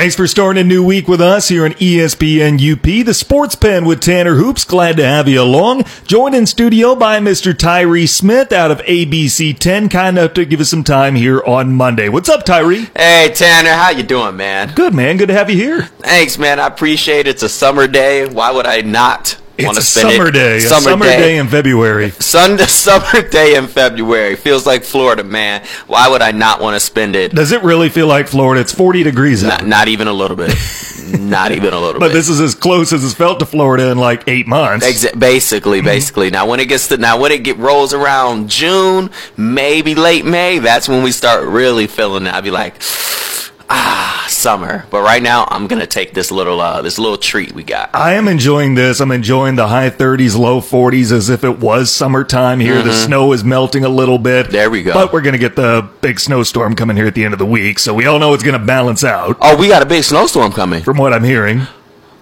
Thanks for starting a new week with us here on ESPN UP, the Sports Pen with Tanner Hoops. Glad to have you along. Joined in studio by Mr. Tyree Smith out of ABC 10, kind enough to give us some time here on Monday. What's up, Tyree? Hey Tanner, how you doing, man? Good, man. Good to have you here. Thanks, man. I appreciate it. It's a summer day. Why would I not want It's to a spend summer it? day. a summer day in February. Sunday, summer day in February. Feels like Florida, man. Why would I not want to spend it? Does it really feel like Florida? It's 40 degrees out. Not, not even a little bit. not even a little But bit. But this is as close as it's felt to Florida in like eight months. Exa- basically, mm-hmm. basically. Now, when it gets to now, when it get rolls around June, maybe late May, that's when we start really feeling it. I'd be like, ah, summer. But right now, I'm gonna take this little uh this little treat we got. I am enjoying this. I'm enjoying the high 30s, low 40s as if it was summertime here. The snow is melting a little bit. Mm-hmm. There we go. But we're going to get the big snowstorm coming here at the end of the week. So we all know it's going to balance out Oh, we got a big snowstorm coming. from what I'm hearing. Rumor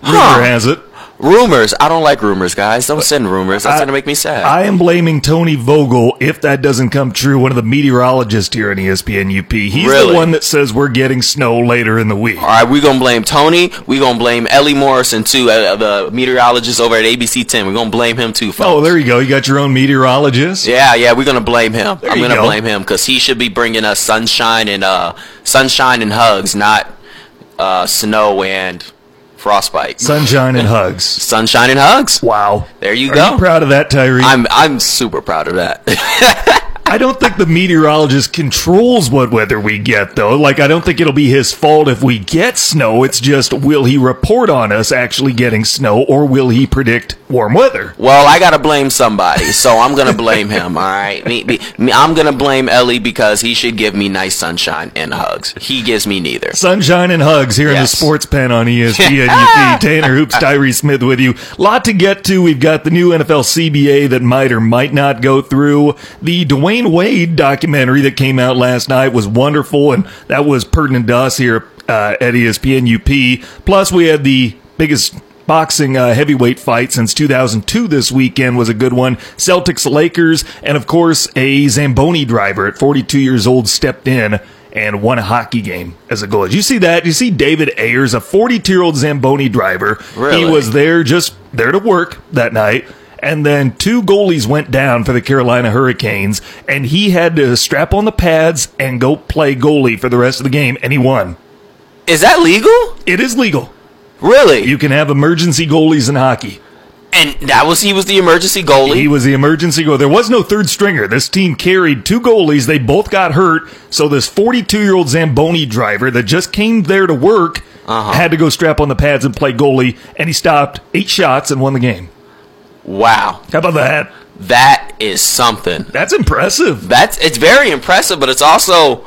Huh. has it. Rumors. I don't like rumors, guys. Don't send rumors. That's gonna make me sad. I am blaming Tony Vogel if that doesn't come true. One of the meteorologists here in ESPN UP. He's the one that says we're getting snow later in the week. All right, we're gonna blame Tony. We're gonna blame Ellie Morrison too, uh, the meteorologist over at ABC 10. We're gonna blame him too, folks. Oh, there you go. You got your own meteorologist. Yeah, yeah, we're gonna blame him. There I'm gonna go. blame him because he should be bringing us sunshine and uh, sunshine and hugs, not uh, snow and frostbite. Sunshine and hugs. sunshine and hugs. Wow. There you Are go. you proud of that, Tyree? I'm I'm super proud of that. I don't think the meteorologist controls what weather we get, though. Like, I don't think it'll be his fault if we get snow. It's just, will he report on us actually getting snow, or will he predict warm weather? Well, I gotta blame somebody, so I'm gonna blame him. All right, me, me, me- I'm gonna blame Ellie because he should give me nice sunshine and hugs. He gives me neither. Sunshine and hugs here in the sports pen on ESPN UP. Tanner Hoops, Tyree Smith with you. Lot to get to. We've got the new NFL CBA that might or might not go through. The Dwayne Wade documentary that came out last night was wonderful, and that was pertinent to us here uh, at ESPN UP. Plus, we had the biggest boxing uh, heavyweight fight since 2002 this weekend was a good one. Celtics Lakers, and of course, a Zamboni driver at 42 years old stepped in and won a hockey game as a goal. Did you see that? You see David Ayres, a 42 year old Zamboni driver? Really? He was there, just there to work that night. And then two goalies went down for the Carolina Hurricanes, and he had to strap on the pads and go play goalie for the rest of the game, and he won. Is that legal? It is legal. Really? You can have emergency goalies in hockey. and that was he was the emergency goalie. He was the emergency goal. There was no third stringer. This team carried two goalies. They both got hurt. So this 42 year old Zamboni driver that just came there to work Uh-huh. had to go strap on the pads and play goalie. And he stopped eight shots and won the game. Wow, How about that? that is something. That's impressive. That's it's very impressive, but it's also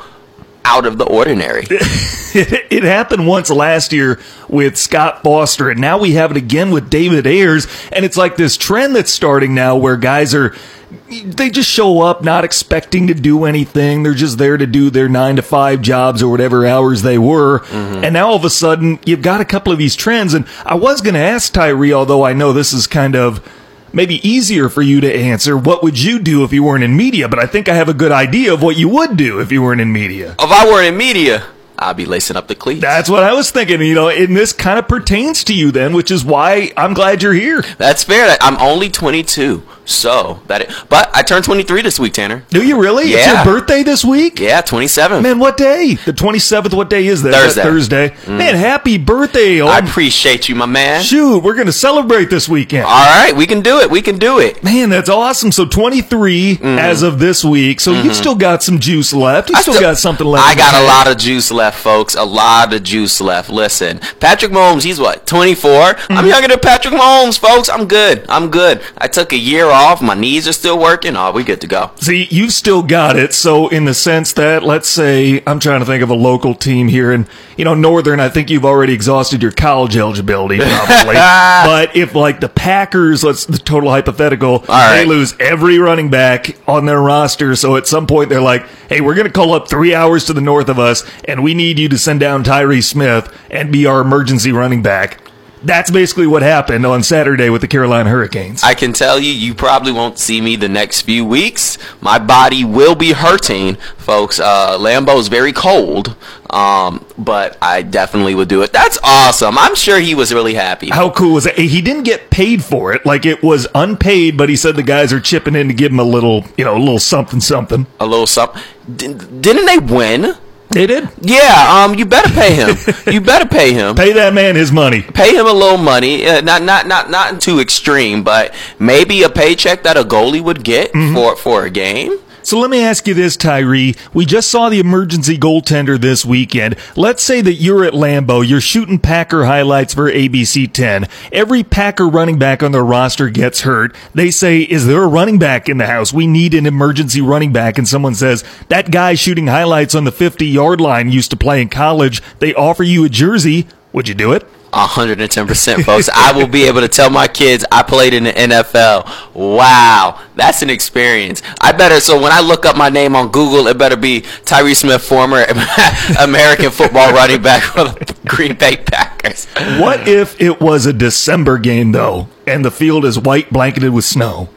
out of the ordinary. it happened once last year with Scott Foster, and now we have it again with David Ayres. And it's like this trend that's starting now where guys are. They just show up not expecting to do anything. They're just there to do their nine to five jobs or whatever hours they were. Mm-hmm. And now all of a sudden, you've got a couple of these trends. And I was going to ask Tyree, although I know this is kind of maybe easier for you to answer, what would you do if you weren't in media? But I think I have a good idea of what you would do if you weren't in media. if I weren't in media, I'd be lacing up the cleats. That's what I was thinking, you know, and this kind of pertains to you then, which is why I'm glad you're here. That's fair. I'm only 22, so that. It, but I turned 23 this week, Tanner. Do you really? It's Yeah. your birthday this week? Yeah, 27. Man, what day? The 27th, what day is that? Is that Thursday. Thursday. Man, happy birthday. Oh, I appreciate you, my man. shoot, we're going to celebrate this weekend. All right, we can do it. We can do it. Man, that's awesome. So 23 as of this week. So you've still got some juice left. You Mm-hmm. Still, still- got something left. I got a lot of juice left, folks. A lot of juice left. Listen, Patrick Mahomes, he's what, 24? Mm-hmm. I'm younger than Patrick Mahomes, folks. I'm good. I'm good. I took a year off. My knees are still working. Oh, we good to go. See, you've still got it. So, in the sense that, let's say, I'm trying to think of a local team here, and you know, Northern. I think you've already exhausted your college eligibility, probably. but if like the Packers, let's the total hypothetical, they lose every running back on their roster. So at some point they're like, "Hey, we're going to call up three hours to the north of us, and we need you to send down Tyree Smith and be our emergency running back." That's basically what happened on Saturday with the Carolina Hurricanes. I can tell you, you probably won't see me the next few weeks. My body will be hurting, folks. Uh, Lambeau's very cold, um, but I definitely would do it. That's awesome. I'm sure he was really happy. How cool was it? He didn't get paid for it. Like it was unpaid, but he said the guys are chipping in to give him a little, you know, a little something, something. A little something. D- didn't they win? They did. Yeah, um, you better pay him. you better pay him. Pay that man his money. Pay him a little money. Uh, not not not not too extreme, but maybe a paycheck that a goalie would get mm-hmm. for for a game. So let me ask you this, Tyree. We just saw the emergency goaltender this weekend. Let's say that you're at Lambeau, you're shooting Packer highlights for ABC 10. Every Packer running back on their roster gets hurt. They say, Is there a running back in the house? We need an emergency running back. And someone says, That guy shooting highlights on the 50 yard line used to play in college. They offer you a jersey. Would you do it? 110%, folks. I will be able to tell my kids I played in the NFL. Wow, that's an experience. I better, so when I look up my name on Google, it better be Tyree Smith, former American football running back for the Green Bay Packers. What if it was a December game, though, and the field is white blanketed with snow?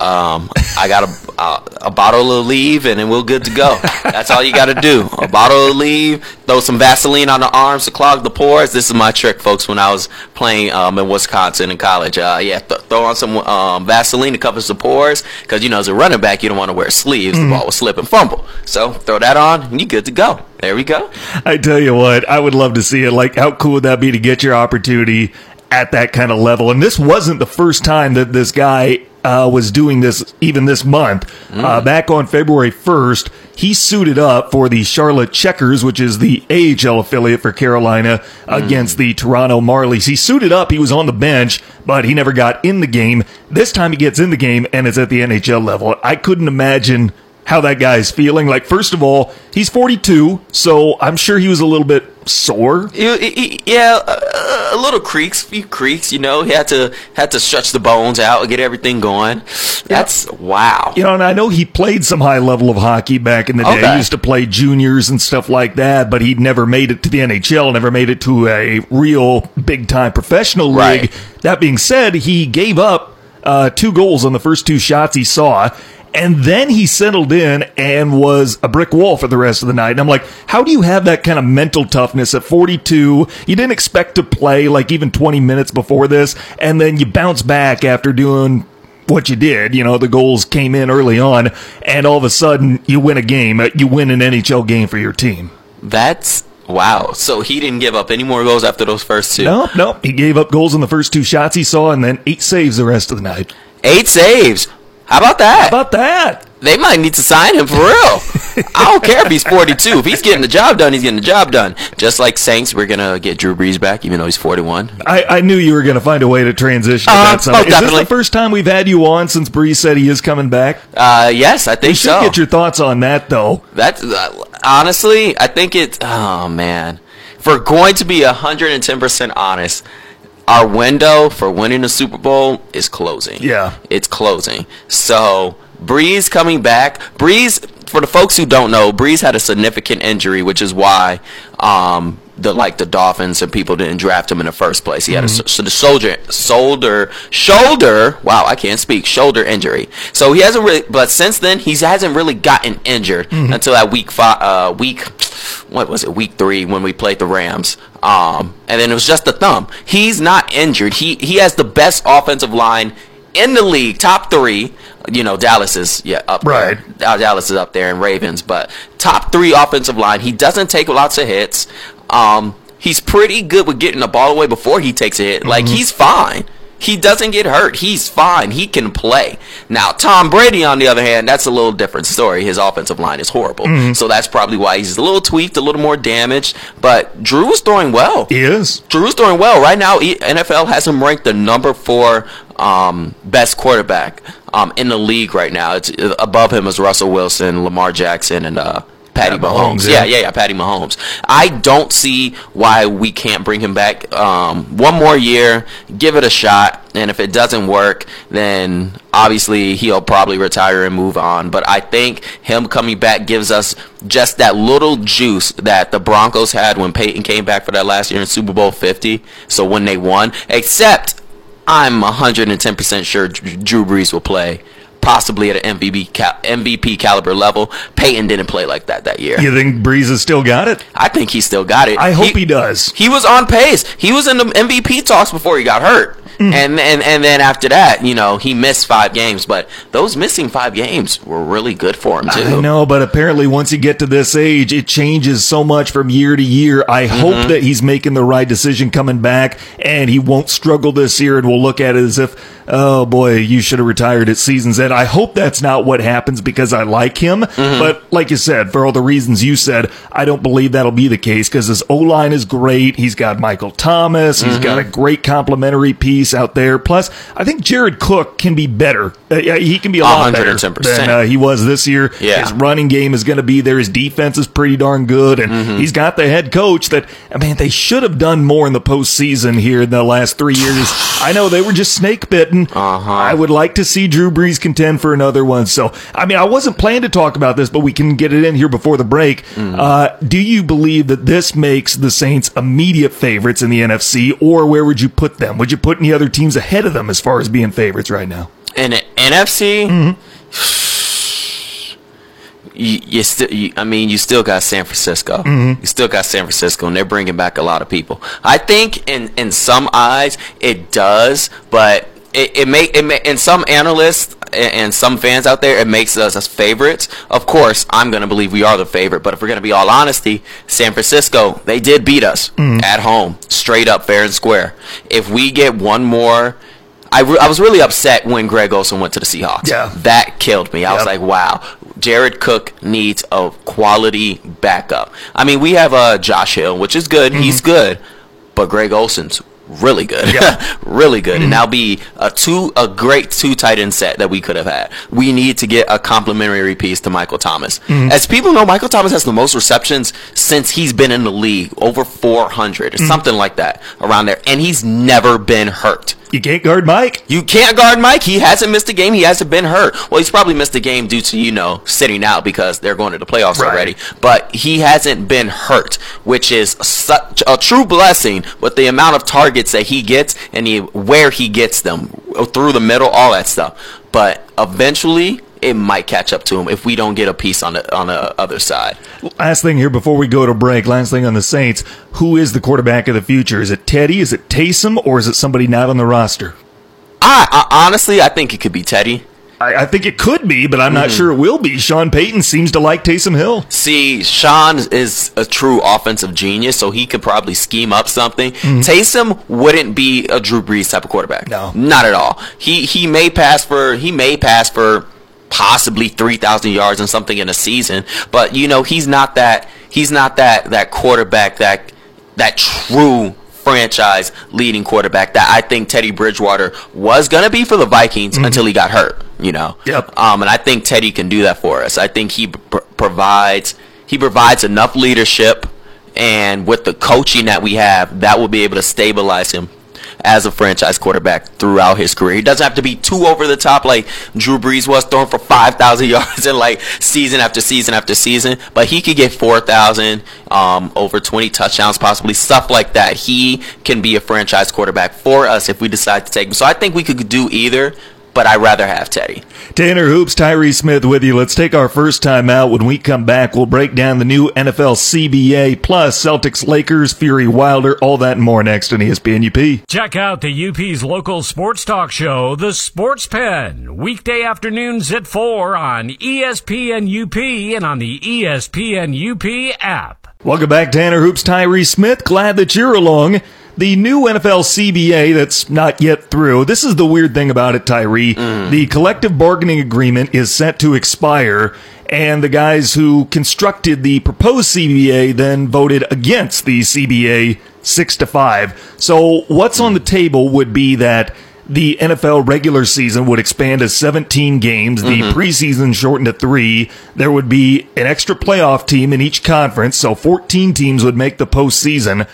Um, I got a, a, a bottle of leave, and then we're good to go. That's all you got to do. A bottle of leave, throw some Vaseline on the arms to clog the pores. This is my trick, folks. When I was playing um, in Wisconsin in college, uh, yeah, th- throw on some um, Vaseline to cover the pores, because you know as a running back, you don't want to wear sleeves. Mm. The ball will slip and fumble. So throw that on, and you're good to go. There we go. I tell you what, I would love to see it. Like, how cool would that be to get your opportunity at that kind of level? And this wasn't the first time that this guy uh, was doing this even this month. Mm. Uh, back on February 1st, he suited up for the Charlotte Checkers, which is the AHL affiliate for Carolina, mm. against the Toronto Marlies. He suited up. He was on the bench, but he never got in the game. This time he gets in the game and it's at the NHL level. I couldn't imagine how that guy's feeling. Like, first of all, he's 42, so I'm sure he was a little bit sore. He, he, yeah, a, a, little creaks, few creaks. You know, he had to had to stretch the bones out and get everything going. That's yeah. wow. You know, and I know he played some high level of hockey back in the day. Okay. He used to play juniors and stuff like that, but he'd never made it to the NHL, never made it to a real big time professional league. Right. That being said, he gave up uh, two goals on the first two shots he saw and then he settled in and was a brick wall for the rest of the night. And I'm like, how do you have that kind of mental toughness at 42? You didn't expect to play like even 20 minutes before this, and then you bounce back after doing what you did. You know, the goals came in early on, and all of a sudden you win a game. Uh, you win an NHL game for your team. That's Wow. So he didn't give up any more goals after those first two? No, no. He gave up goals in the first two shots he saw and then eight saves the rest of the night. Eight saves. How about that? How about that? They might need to sign him for real. I don't care if he's 42. If he's getting the job done, he's getting the job done. Just like Saints, we're gonna get Drew Brees back, even though he's 41. I, I knew you were gonna find a way to transition. Uh, to that oh, is this the first time we've had you on since Brees said he is coming back? Uh, yes, I think we should so. Get your thoughts on that, though. That's uh, honestly, I think it. Oh man, for going to be 110 percent honest, our window for winning the Super Bowl is closing. Yeah. It's closing. So Brees coming back. Brees, for the folks who don't know, Brees had a significant injury, which is why um, the like the Dolphins and people didn't draft him in the first place. He had mm-hmm. a so the soldier shoulder shoulder. Wow, I can't speak. Shoulder injury. So he hasn't really. But since then, he hasn't really gotten injured mm-hmm. until that week five. Uh, week what was it? Week three when we played the Rams. Um, and then it was just the thumb. He's not injured. He he has the best offensive line in the league, top three. You know, Dallas is yeah up right. there. Dallas is up there, and Ravens, but top three offensive line. He doesn't take lots of hits. Um, he's pretty good with getting the ball away before he takes a hit. Like mm-hmm. he's fine. He doesn't get hurt. He's fine. He can play. Now, Tom Brady, on the other hand, that's a little different story. His offensive line is horrible. Mm-hmm. So that's probably why he's a little tweaked, a little more damaged. But Drew is throwing well. He is. Drew is throwing well. Right now, NFL has him ranked the number four um, best quarterback um, in the league right now. It's above him is Russell Wilson, Lamar Jackson, and uh, Patty Yeah, Mahomes. Mahomes, yeah. yeah. yeah, yeah, Patty Mahomes. I don't see why we can't bring him back. Um, one more year, give it a shot, and if it doesn't work, then obviously he'll probably retire and move on. But I think him coming back gives us just that little juice that the Broncos had when Peyton came back for that last year in Super Bowl 50. So when they won, except I'm 110% sure Drew Brees will play. Possibly at an MVP cal- MVP caliber level. Peyton didn't play like that that year. You think Brees has still got it? I think he still got it. I hope he does. He was on pace. He was in the MVP talks before he got hurt. Mm. And, and and then after that, you know, he missed five games, but those missing five games were really good for him too. I know, but apparently once you get to this age, it changes so much from year to year. I Mm-hmm. hope that he's making the right decision coming back and he won't struggle this year and we'll look at it as if, oh boy, you should have retired at season's end. I hope that's not what happens because I like him. Mm-hmm. But like you said, for all the reasons you said, I don't believe that'll be the case because his O line is great. He's got Michael Thomas. He's got a Mm-hmm. great complementary piece out there. Plus, I think Jared Cook can be better. Uh, yeah, he can be a lot better 110%. than uh, he was this year. Yeah. His running game is going to be there. His defense is pretty darn good, and Mm-hmm. he's got the head coach that. I mean, they should have done more in the postseason here in the last three years. I know they were just snake bitten. Uh-huh. I would like to see Drew Brees contend for another one. So, I mean, I wasn't planning to talk about this, but we can get it in here before the break. Mm. Uh, do you believe that this makes the Saints immediate favorites in the NFC, or where would you put them? Would you put any other teams ahead of them as far as being favorites right now? In the NFC, Mm-hmm. you, you still, I mean, you still got San Francisco. Mm-hmm. You still got San Francisco, and they're bringing back a lot of people. I think in in some eyes it does, but it, it make it may, in some analysts and, and some fans out there, it makes us as favorites. Of course, I'm going to believe we are the favorite, but if we're going to be all honesty, San Francisco, they did beat us Mm-hmm. at home, straight up, fair and square. If we get one more. I, re- I was really upset when Greg Olsen went to the Seahawks. Yeah. That killed me. I was like, wow, Jared Cook needs a quality backup. I mean, we have uh, Josh Hill, which is good. He's good. But Greg Olsen's really good. Mm-hmm. Mm-hmm. really good. And that'll be a two a great two tight end set that we could have had. We need to get a complimentary piece to Michael Thomas. Mm-hmm. As people know, Michael Thomas has the most receptions since he's been in the league, over 400 or Mm-hmm. something like that around there. And he's never been hurt. You can't guard Mike. You can't guard Mike. He hasn't missed a game. He hasn't been hurt. Well, he's probably missed a game due to, you know, sitting out because they're going to the playoffs Right. already. But he hasn't been hurt, which is such a true blessing with the amount of targets that he gets and the, where he gets them through the middle, all that stuff. But eventually, it might catch up to him if we don't get a piece on the on the other side. Last thing here before we go to break. Last thing on the Saints. Who is the quarterback of the future? Is it Teddy? Is it Taysom? Or is it somebody not on the roster? I, I honestly, I think it could be Teddy. I, I think it could be, but I'm not hmm. sure it will be. Sean Payton seems to like Taysom Hill. See, Sean is a true offensive genius, so he could probably scheme up something. Hmm. Taysom wouldn't be a Drew Brees type of quarterback. No. not at all. He he may pass for he may pass for possibly three thousand yards and something in a season, but you know he's not that he's not that that quarterback that that true franchise leading quarterback that I think Teddy Bridgewater was gonna be for the Vikings until he got hurt. You know. Yep. Um, and I think Teddy can do that for us. I think he pr- provides he provides enough leadership, and with the coaching that we have, that will be able to stabilize him as a franchise quarterback throughout his career. He doesn't have to be too over the top like Drew Brees was throwing for 5,000 yards in like season after season after season, but he could get 4,000, um, over 20 touchdowns, possibly stuff like that. He can be a franchise quarterback for us if we decide to take him. So I think we could do either, but I'd rather have Teddy. Tanner Hoops, Tyree Smith with you. Let's take our first time out. When we come back, we'll break down the new NFL CBA plus Celtics, Lakers, Fury, Wilder, all that and more next on ESPN UP. Check out the UP's local sports talk show, The Sports Pen, weekday afternoons at 4 on ESPN UP and on the ESPN UP app. Welcome back, Tanner Hoops, Tyree Smith. Glad that you're along. The new NFL CBA that's not yet through. This is the weird thing about it, Tyree. Mm. The collective bargaining agreement is set to expire, and the guys who constructed the proposed CBA then voted against the CBA six to five. So what's on the table would be that the NFL regular season would expand to 17 games, the mm-hmm. preseason shortened to three. There would be an extra playoff team in each conference, so 14 teams would make the postseason.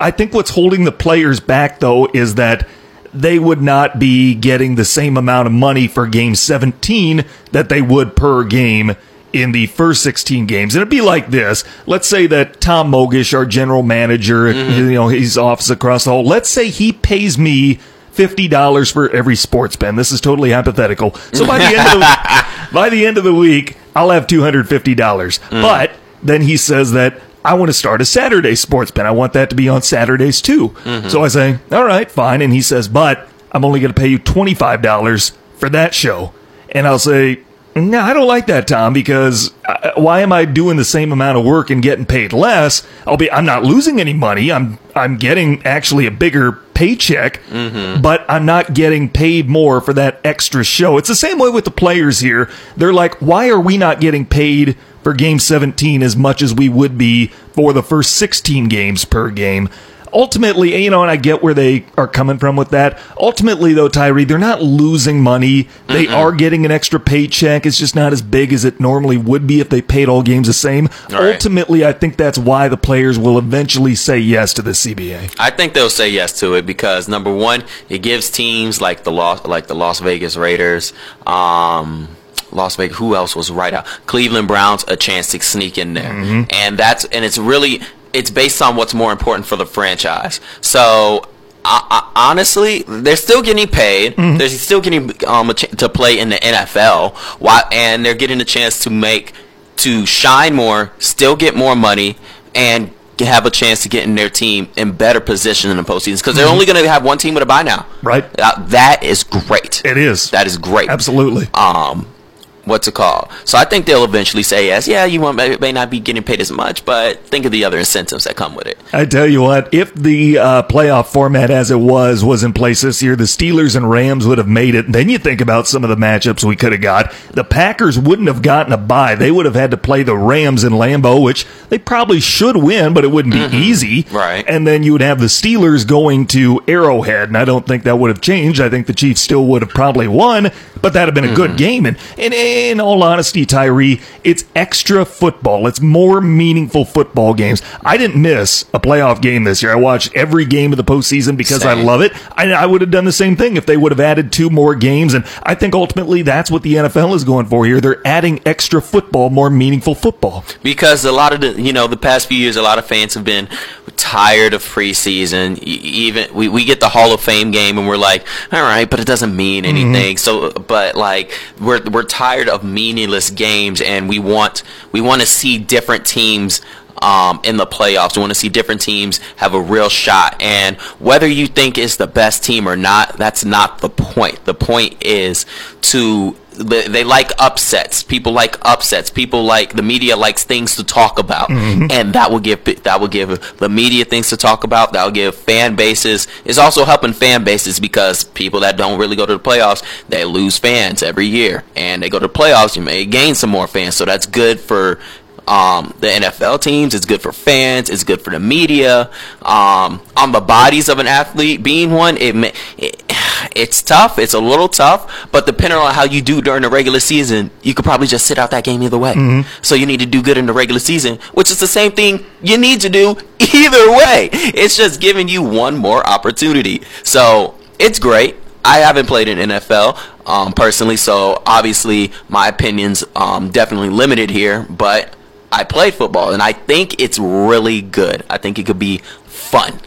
I think what's holding the players back, though, is that they would not be getting the same amount of money for game 17 that they would per game in the first 16 games. And it'd be like this. Let's say that Tom Mogish, our general manager, mm-hmm. you know, his office across the hall, let's say he pays me $50 for every sports pen. This is totally hypothetical. So by the end of the, by the end of the week, I'll have $250. Mm. But then he says that I want to start a Saturday sports pen. I want that to be on Saturdays too. Mm-hmm. So I say, all right, fine. And he says, but I'm only going to pay you $25 for that show. And I'll say, no, I don't like that, Tom, because uh, why am I doing the same amount of work and getting paid less? I'll be, I'm not losing any money. I'm, I'm getting actually a bigger paycheck, but I'm not getting paid more for that extra show. It's the same way with the players here. They're like, why are we not getting paid for game 17 as much as we would be for the first 16 games per game? Ultimately, you know, and I get where they are coming from with that. Ultimately, though, Tyree, they're not losing money. They are getting an extra paycheck. It's just not as big as it normally would be if they paid all games the same. Ultimately, I think that's why the players will eventually say yes to the CBA. I think they'll say yes to it because number one, it gives teams like the Las like the Las Vegas Raiders, um, Las Vegas. Who else was right out? Cleveland Browns a chance to sneak in there, and that's and it's really it's based on what's more important for the franchise. So. I, I, honestly, they're still getting paid. They're still getting um, a ch- to play in the NFL, while, and they're getting a chance to make to shine more, still get more money, and have a chance to get in their team in better position in the postseason because they're only going to have one team with a bye now. Right. Uh, that is great. It is. That is great. Absolutely. Um, what's it called? So I think they'll eventually say yes. Yeah, you won't, may, may not be getting paid as much, but think of the other incentives that come with it. I tell you what, if the uh, playoff format as it was was in place this year, the Steelers and Rams would have made it. Then you think about some of the matchups we could have got. The Packers wouldn't have gotten a bye. They would have had to play the Rams in Lambeau, which they probably should win, but it wouldn't be easy. Right. And then you would have the Steelers going to Arrowhead, and I don't think that would have changed. I think the Chiefs still would have probably won, but that'd have been a good game. And, and in all honesty, Tyree, it's extra football. It's more meaningful football games. I didn't miss a playoff game this year. I watched every game of the postseason because I love it. I, I would have done the same thing if they would have added two more games. And I think ultimately that's what the NFL is going for here. They're adding extra football, more meaningful football. because a lot of the you know the past few years a lot of fans have been tired of preseason even we, we get the hall of fame game and we're like all right but it doesn't mean mm-hmm. anything so but like we're we're tired of meaningless games and we want we want to see different teams um, in the playoffs. We want to see different teams have a real shot. And whether you think it's the best team or not, that's not the point. The point is to they they like upsets. People like upsets. People like the media likes things to talk about, and that will give that will give the media things to talk about. That will give fan bases. It's also helping fan bases because people that don't really go to the playoffs they lose fans every year, and they go to the playoffs. You may gain some more fans, so that's good for um, the NFL teams. It's good for fans. It's good for the media. Um, on the bodies of an athlete, being one, it, ma- it it's tough. It's a little tough, but depending on how you do during the regular season, you could probably just sit out that game either way. So you need to do good in the regular season, which is the same thing you need to do either way. It's just giving you one more opportunity. So it's great. I haven't played in NFL um, personally, so obviously my opinions um, definitely limited here. But I played football, and I think it's really good. I think it could be fun,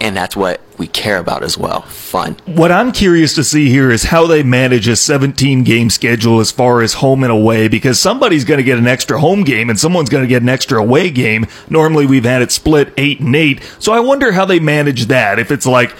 and that's what we care about as well. Fun. What I'm curious to see here is how they manage a 17 game schedule as far as home and away because somebody's going to get an extra home game and someone's going to get an extra away game. Normally we've had it split 8 and 8. So I wonder how they manage that. If it's like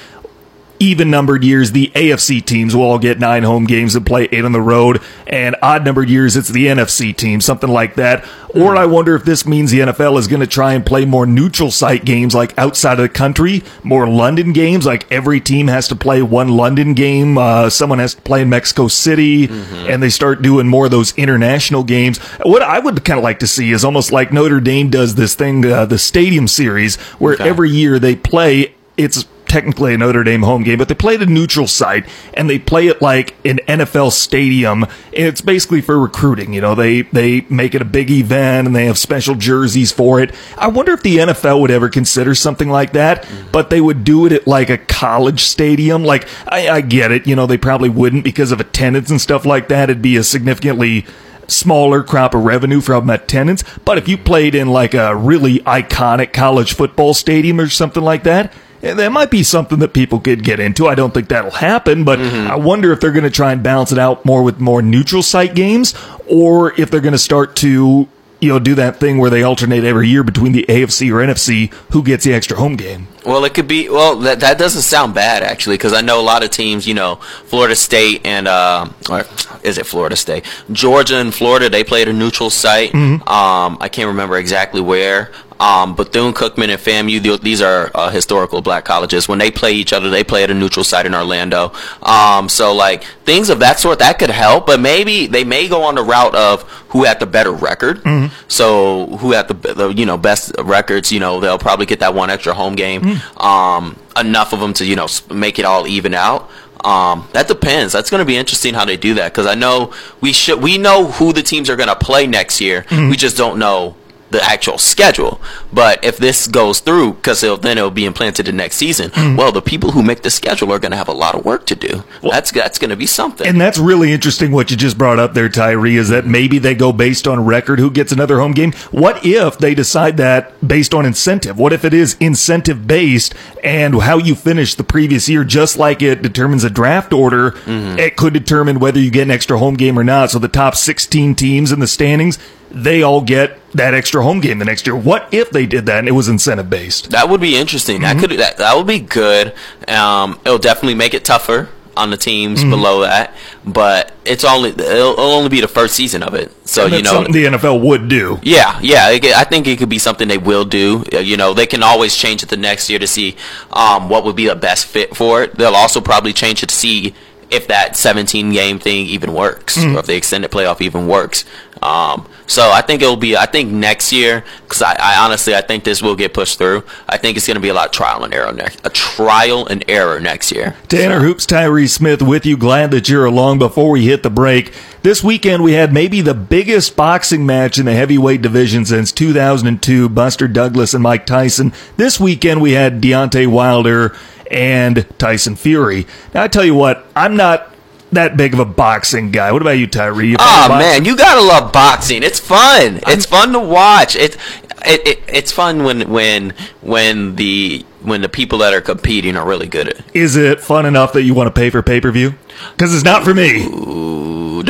even numbered years, the AFC teams will all get nine home games and play eight on the road, and odd numbered years, it's the NFC team, something like that. Or I wonder if this means the NFL is going to try and play more neutral site games like outside of the country, more London games, like every team has to play one London game, uh, someone has to play in Mexico City, and they start doing more of those international games. What I would kind of like to see is almost like Notre Dame does this thing, uh, the Stadium Series, where Okay. every year they play it's technically a Notre Dame home game, but they play at a neutral site and they play it like an NFL stadium. It's basically for recruiting. You know, they they make it a big event and they have special jerseys for it. I wonder if the NFL would ever consider something like that, but they would do it at like a college stadium. Like I, I get it. You know, they probably wouldn't because of attendance and stuff like that. It'd be a significantly smaller crop of revenue from attendance. But if you played in like a really iconic college football stadium or something like that, that might be something that people could get into. I don't think that'll happen, but I wonder if they're going to try and balance it out more with more neutral site games or if they're going to start to you know do that thing where they alternate every year between the AFC or NFC who gets the extra home game. Well, it could be. Well, that that doesn't sound bad actually, because I know a lot of teams. You know, Florida State and uh, or is it Florida State? Georgia and Florida. They played a neutral site. Um, I can't remember exactly where. Um, Bethune Cookman and FAMU. These are uh, historical black colleges. When they play each other, they play at a neutral site in Orlando. Um, so like things of that sort that could help, but maybe they may go on the route of who had the better record. So who had the, the you know best records? You know they'll probably get that one extra home game. Um, enough of them to you know make it all even out. Um, that depends. That's going to be interesting how they do that because I know we should we know who the teams are going to play next year. We just don't know the actual schedule. But if this goes through, because then it'll be implanted the next season. Mm-hmm. Well, the people who make the schedule are going to have a lot of work to do. that's that's going to be something. And that's really interesting what you just brought up there, Tyree, is that maybe they go based on record who gets another home game. What if they decide that based on incentive? What if it is incentive based and how you finish the previous year, just like it determines a draft order, mm-hmm. it could determine whether you get an extra home game or not. So the top 16 teams in the standings, they all get that extra home game the next year. What if they did that and it was incentive based? That would be interesting. That could that, that would be good. Um, it'll definitely make it tougher on the teams below that, but it's only it'll, it'll only be the first season of it. So you That's know, something the NFL would do. yeah, yeah. it I think it could be something they will do. Uh, You know, they can always change it the next year to see um, what would be the best fit for it. They'll also probably change it to see if that 17 game thing even works or if the extended playoff even works. Um, so I think it'll be. I think next year, because I, I honestly I think this will get pushed through. I think it's going to be a lot of trial and error next. A trial and error next year. Tanner Hoops, Tyree Smith with you. Glad that you're along before we hit the break. This weekend we had maybe the biggest boxing match in the heavyweight division since 2002, Buster Douglas and Mike Tyson. This weekend we had Deontay Wilder and Tyson Fury. Now I tell you what, I'm not that big of a boxing guy. What about you, Tyree? You Oh man, you gotta love boxing. It's fun. It's fun to watch. It, it, it it's fun when when when the when the people that are competing are really good at. Is it fun enough that you want to pay for pay per view? Because it's not for me. Ooh,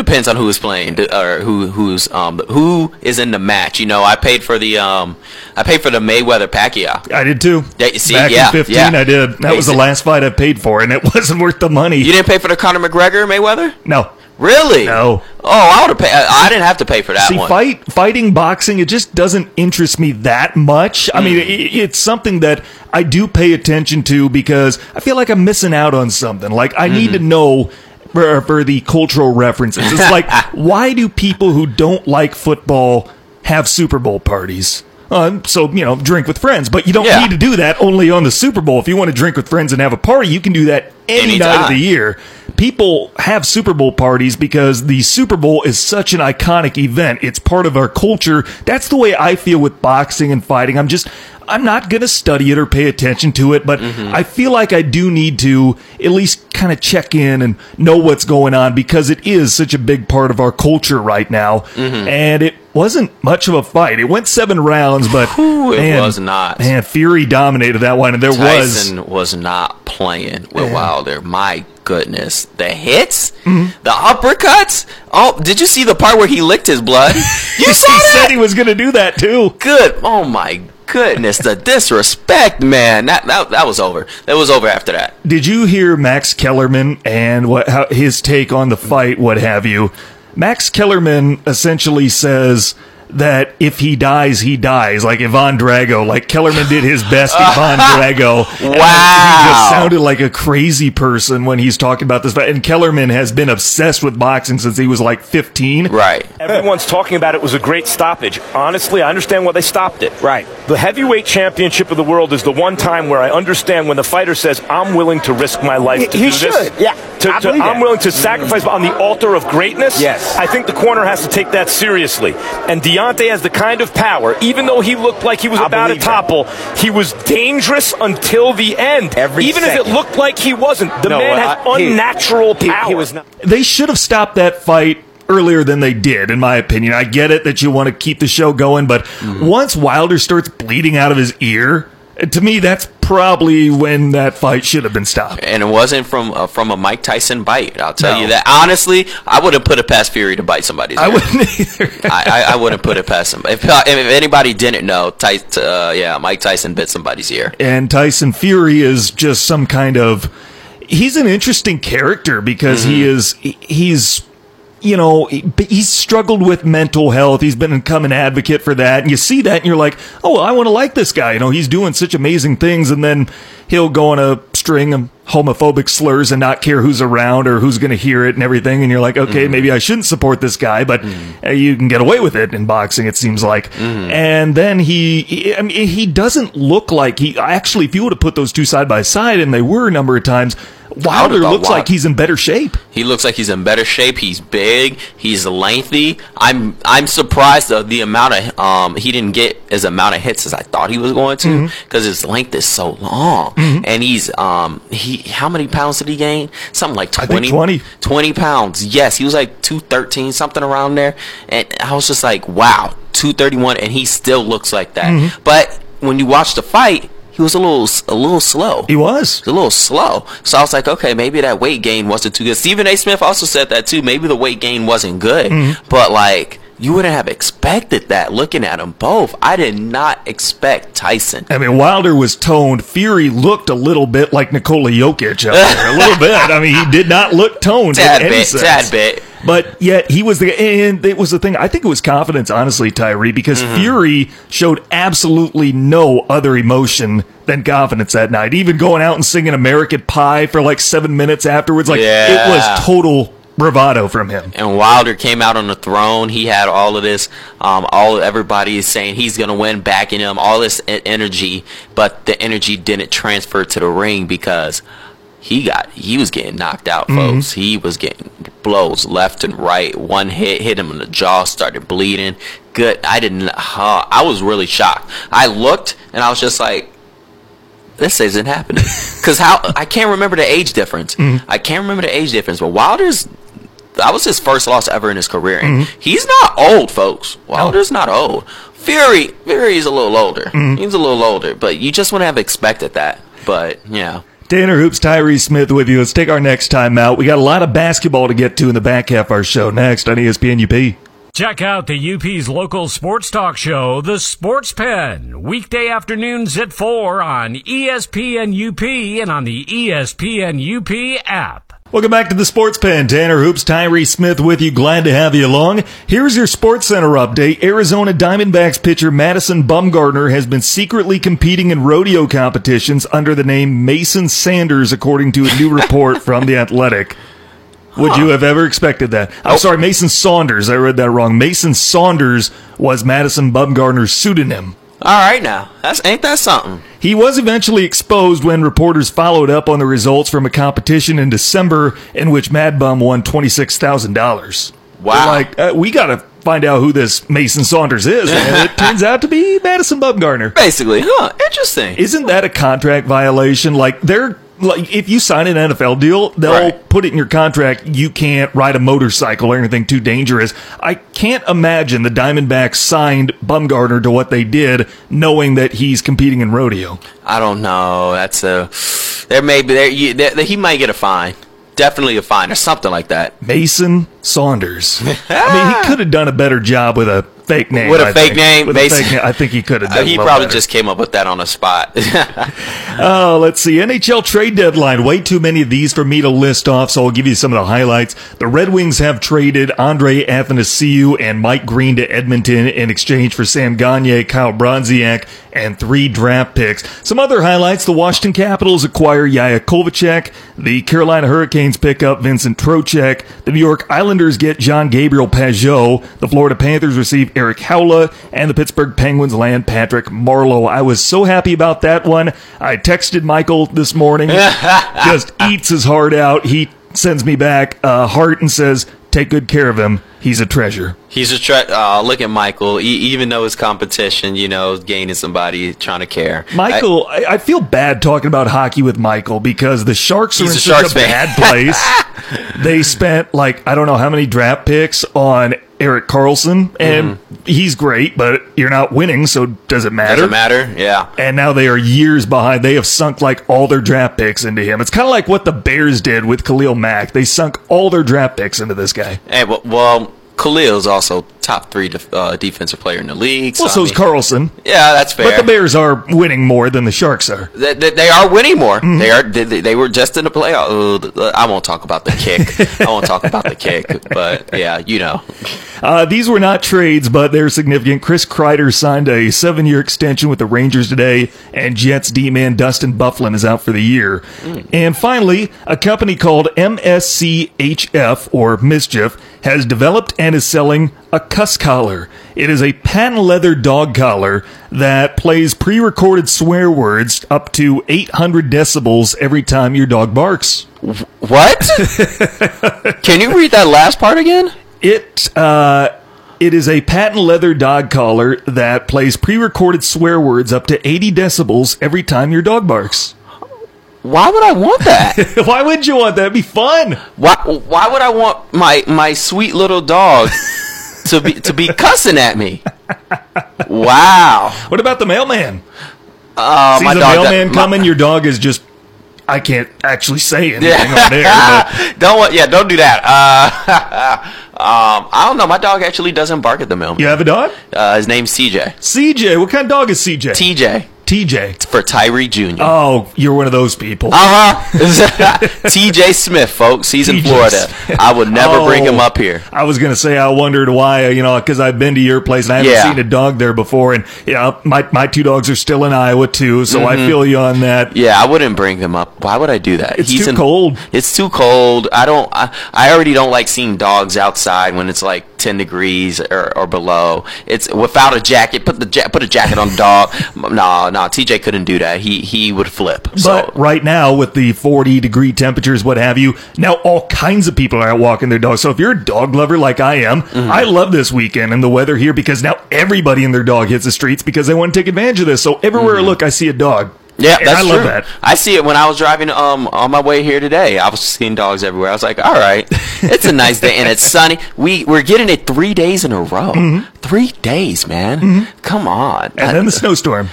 depends on who is playing or who who's um who is in the match. You know, I paid for the um I paid for the Mayweather Pacquiao. I did too. Yeah, you see, Back yeah, in 15, yeah. I did. That was the last fight I paid for, and it wasn't worth the money. You didn't pay for the Conor McGregor Mayweather? no. Really? No. Oh, I would have paid. I, I didn't have to pay for that See, one. fight fighting boxing, it just doesn't interest me that much. I Hmm. mean, it, it's something that I do pay attention to because I feel like I'm missing out on something. Like I need Hmm. to know for, for the cultural references. It's like, why do people who don't like football have Super Bowl parties? Uh, so you know, drink with friends, but you don't Yeah. need to do that only on the Super Bowl. If you want to drink with friends and have a party, you can do that any night of the year. People have Super Bowl parties because the Super Bowl is such an iconic event. It's part of our culture. That's the way I feel with boxing and fighting. I'm just, I'm not going to study it or pay attention to it, but mm-hmm. I feel like I do need to at least kind of check in and know what's going on because it is such a big part of our culture right now. Mm-hmm. And it wasn't much of a fight. It went seven rounds, but Whew, it man, was not. Man, Fury dominated that one, and there was Tyson was not playing with Wilder. My goodness, the hits, Mm-hmm. the uppercuts. Oh, did you see the part where he licked his blood? You he saw that? said he was going to do that too. Good. Oh my goodness, the disrespect, man. That that that was over. That was over after that. Did you hear Max Kellerman and what how, his take on the fight? What have you? Max Kellerman essentially says that if he dies, he dies. Like Ivan Drago, like Kellerman did his best Ivan Drago. Wow. He just sounded like a crazy person when he's talking about this. And Kellerman has been obsessed with boxing since he was like 15. Right. Everyone's talking about it was a great stoppage. Honestly, I understand why they stopped it. Right. The heavyweight championship of the world is the one time where I understand when the fighter says, "I'm willing to risk my life to He do should, this." yeah. To, I to- believe I'm willing to sacrifice on the altar of greatness. Yes. I think the corner has to take that seriously. And Deontay has the kind of power. Even though he looked like he was I about to believe that. topple, he was dangerous until the end. Every even if it looked like he wasn't, the No, man has I- unnatural he- power. he was not. They should have stopped that fight earlier than they did, in my opinion. I get it that you want to keep the show going, but mm. once Wilder starts bleeding out of his ear, to me, that's probably when that fight should have been stopped. And it wasn't from uh, from a Mike Tyson bite. I'll tell No. you that. Honestly, I wouldn't put it past Fury to bite somebody's I wouldn't either. I, I, I wouldn't put it past him. If, if anybody didn't know, Ty, uh, yeah, Mike Tyson bit somebody's ear. and Tyson Fury is just some kind of he's an interesting character because he is he- he's you know he's struggled with mental health. He's been become an advocate for that. And you see that and you're like oh well, I want to like this guy. You know he's doing such amazing things. And then he'll go on a string of homophobic slurs and not care who's around or who's going to hear it and everything. And you're like okay mm-hmm. maybe I shouldn't support this guy but mm-hmm. uh, you can get away with it in boxing it seems like. Mm-hmm. And then he, he I mean he doesn't look like he actually if you would have put those two side by side and they were a number of times Wilder looks Wil- like he's in better shape He looks like he's in better shape. He's big. He's lengthy. I'm I'm surprised of the amount of um he didn't get as amount of hits as I thought he was going to Mm-hmm. because his length is so long and he's um he how many pounds did he gain? Something like I 20, think 20. 20 pounds. Yes, he was like two thirteen something around there, and I was just like wow two thirty one and he still looks like that. Mm-hmm. But when you watch the fight, he was a little a little slow he was a little slow. So I was like, okay, maybe that weight gain wasn't too good. Stephen A. Smith also said that too. Maybe the weight gain wasn't good, Mm-hmm. but like you wouldn't have expected that looking at them both. I did not expect Tyson. I mean, Wilder was toned. Fury looked a little bit like Nikola Jokic out there. A little bit. I mean, he did not look toned. Tad in any bit, sense. tad bit. But yet he was the and it was the thing. I think it was confidence, honestly, Tyree, because Mm-hmm. Fury showed absolutely no other emotion than confidence that night. Even going out and singing American Pie for like seven minutes afterwards, like it was total bravado from him. And Wilder came out on the throne. He had all of this. Um, all everybody is saying he's gonna win, backing him. All this energy, but the energy didn't transfer to the ring because he got he was getting knocked out, folks. Mm-hmm. He was getting blows left and right. One hit hit him in the jaw, started bleeding. Good. I didn't. Uh, I was really shocked. I looked and I was just like, this isn't happening. Because how I can't remember the age difference. Mm-hmm. I can't remember the age difference. But Wilder's that was his first loss ever in his career. And mm-hmm. He's not old, folks. Wilder's not old. Fury, Fury's a little older. He's a little older, but you just wouldn't have expected that. But yeah, Tanner Hoops, Tyree Smith with you. Let's take our next time out. We got a lot of basketball to get to in the back half of our show next on ESPN UP. Check out the UP's local sports talk show, The Sports Pen, weekday afternoons at 4 on ESPN UP and on the ESPN UP app. Welcome back to the Sports Pen. Tanner Hoops, Tyree Smith with you. Glad to have you along. Here's your Sports Center update. Arizona Diamondbacks pitcher Madison Bumgarner has been secretly competing in rodeo competitions under the name Mason Sanders, according to a new report from The Athletic. Would you have ever expected that? I'm oh. sorry, Mason Saunders. I read that wrong. Mason Saunders was Madison Bumgarner's pseudonym. All right now, that's ain't that something? He was eventually exposed when reporters followed up on the results from a competition in December in which Mad Bum won twenty six thousand dollars. Wow. Like uh, we got to find out who this Mason Saunders is, and it turns out to be Madison Bumgarner. Basically, huh? Interesting. Isn't that a contract violation? Like they're like if you sign an NFL deal, they'll Right. put it in your contract. You can't ride a motorcycle or anything too dangerous. I can't imagine the Diamondbacks signed Bumgarner to what they did, knowing that he's competing in rodeo. I don't know. That's a there may be there, you, there he might get a fine. Definitely a fine or something like that. Mason Saunders. I mean, he could have done a better job with a fake name. With a I fake think. name, With a fake name. I think he could have Uh, he probably better. just came up with that on the spot. Oh, let's see. NHL trade deadline. Way too many of these for me to list off, so I'll give you some of the highlights. The Red Wings have traded Andre Athanasiou and Mike Green to Edmonton in exchange for Sam Gagne, Kyle Brodziak, and three draft picks. Some other highlights. The Washington Capitals acquire Yaya Kovacek. The Carolina Hurricanes pick up Vincent Trocheck. The New York Islanders get John Gabriel Pageau. The Florida Panthers receive Erik Haula. And the Pittsburgh Penguins land Patrick Marleau. I was so happy about that one. I texted Michael this morning. just eats his heart out. He sends me back a heart and says, take good care of him. He's a treasure. He's a tre- uh, look at Michael. E- even though his competition, you know, gaining somebody trying to care. Michael, I, I feel bad talking about hockey with Michael because the Sharks are in a such Sharks a fan. bad place. they spent like I don't know how many draft picks on Erik Karlsson, and he's great, but you're not winning, so does it matter? Mm-hmm. Doesn't matter. Yeah. And now they are years behind. They have sunk like all their draft picks into him. It's kind of like what the Bears did with Khalil Mack. They sunk all their draft picks into this guy. Hey, well, well Khalil's also top three def- uh, defensive player in the league. So, Well, so I is Karlsson. Yeah, that's fair. But the Bears are winning more than the Sharks are. They, they, they are winning more. Mm-hmm. They are. They, they were just in the playoff. Uh, I won't talk about the kick. I won't talk about the kick. But yeah, you know. Uh, these were not trades, but they're significant. Chris Kreider signed a seven year extension with the Rangers today, and Jets D man Dustin Byfuglien is out for the year. And finally, a company called MSCHF, or Mischief, has developed and is selling a cuss collar. It is a patent leather dog collar that plays pre recorded swear words up to 800 decibels every time your dog barks. What? Can you read that last part again? It uh, it is a patent leather dog collar that plays pre-recorded swear words up to 80 decibels every time your dog barks. Why would I want that? Why would you want that? It'd be fun. why? Why would I want my my sweet little dog to be to be cussing at me? Wow. What about the mailman? Uh, See my the dog. mailman my- coming, your dog is just. I can't actually say anything Yeah. on. But don't want. Yeah, don't do that. Uh, um, I don't know. My dog actually doesn't bark at the mailman. you have a dog? Uh, his name's CJ. CJ. What kind of dog is CJ? TJ TJ. for Tyree Jr. Oh, you're one of those people. Uh huh. TJ Smith, folks. He's in Florida. I would never bring him Oh. up here. I was gonna say I wondered why, you know, because I've been to your place and I haven't Yeah. seen a dog there before, and yeah, my my two dogs are still in Iowa too, so I feel you on that. Mm-hmm. Yeah, I wouldn't bring him up. Why would I do that? It's too cold. It's too cold. I don't. I, I already don't like seeing dogs outside when it's like ten degrees or, or below. It's without a jacket. Put the ja- put a jacket on the dog. No, no. TJ couldn't do that. He he would flip. So But right now, with the 40 degree temperatures, what have you, now all kinds of people are out walking their dogs. So if you're a dog lover like I am, Mm-hmm. I love this weekend and the weather here because now everybody and their dog hits the streets because they want to take advantage of this. So everywhere I look, I see a dog. Mm-hmm. Yeah, And that's I love true. that. I see it when I was driving um on my way here today. I was seeing dogs everywhere. I was like, all right, it's a nice day and it's sunny. We we're getting it three days in a row. Three days, man. Come on. Mm-hmm. And then the snowstorm.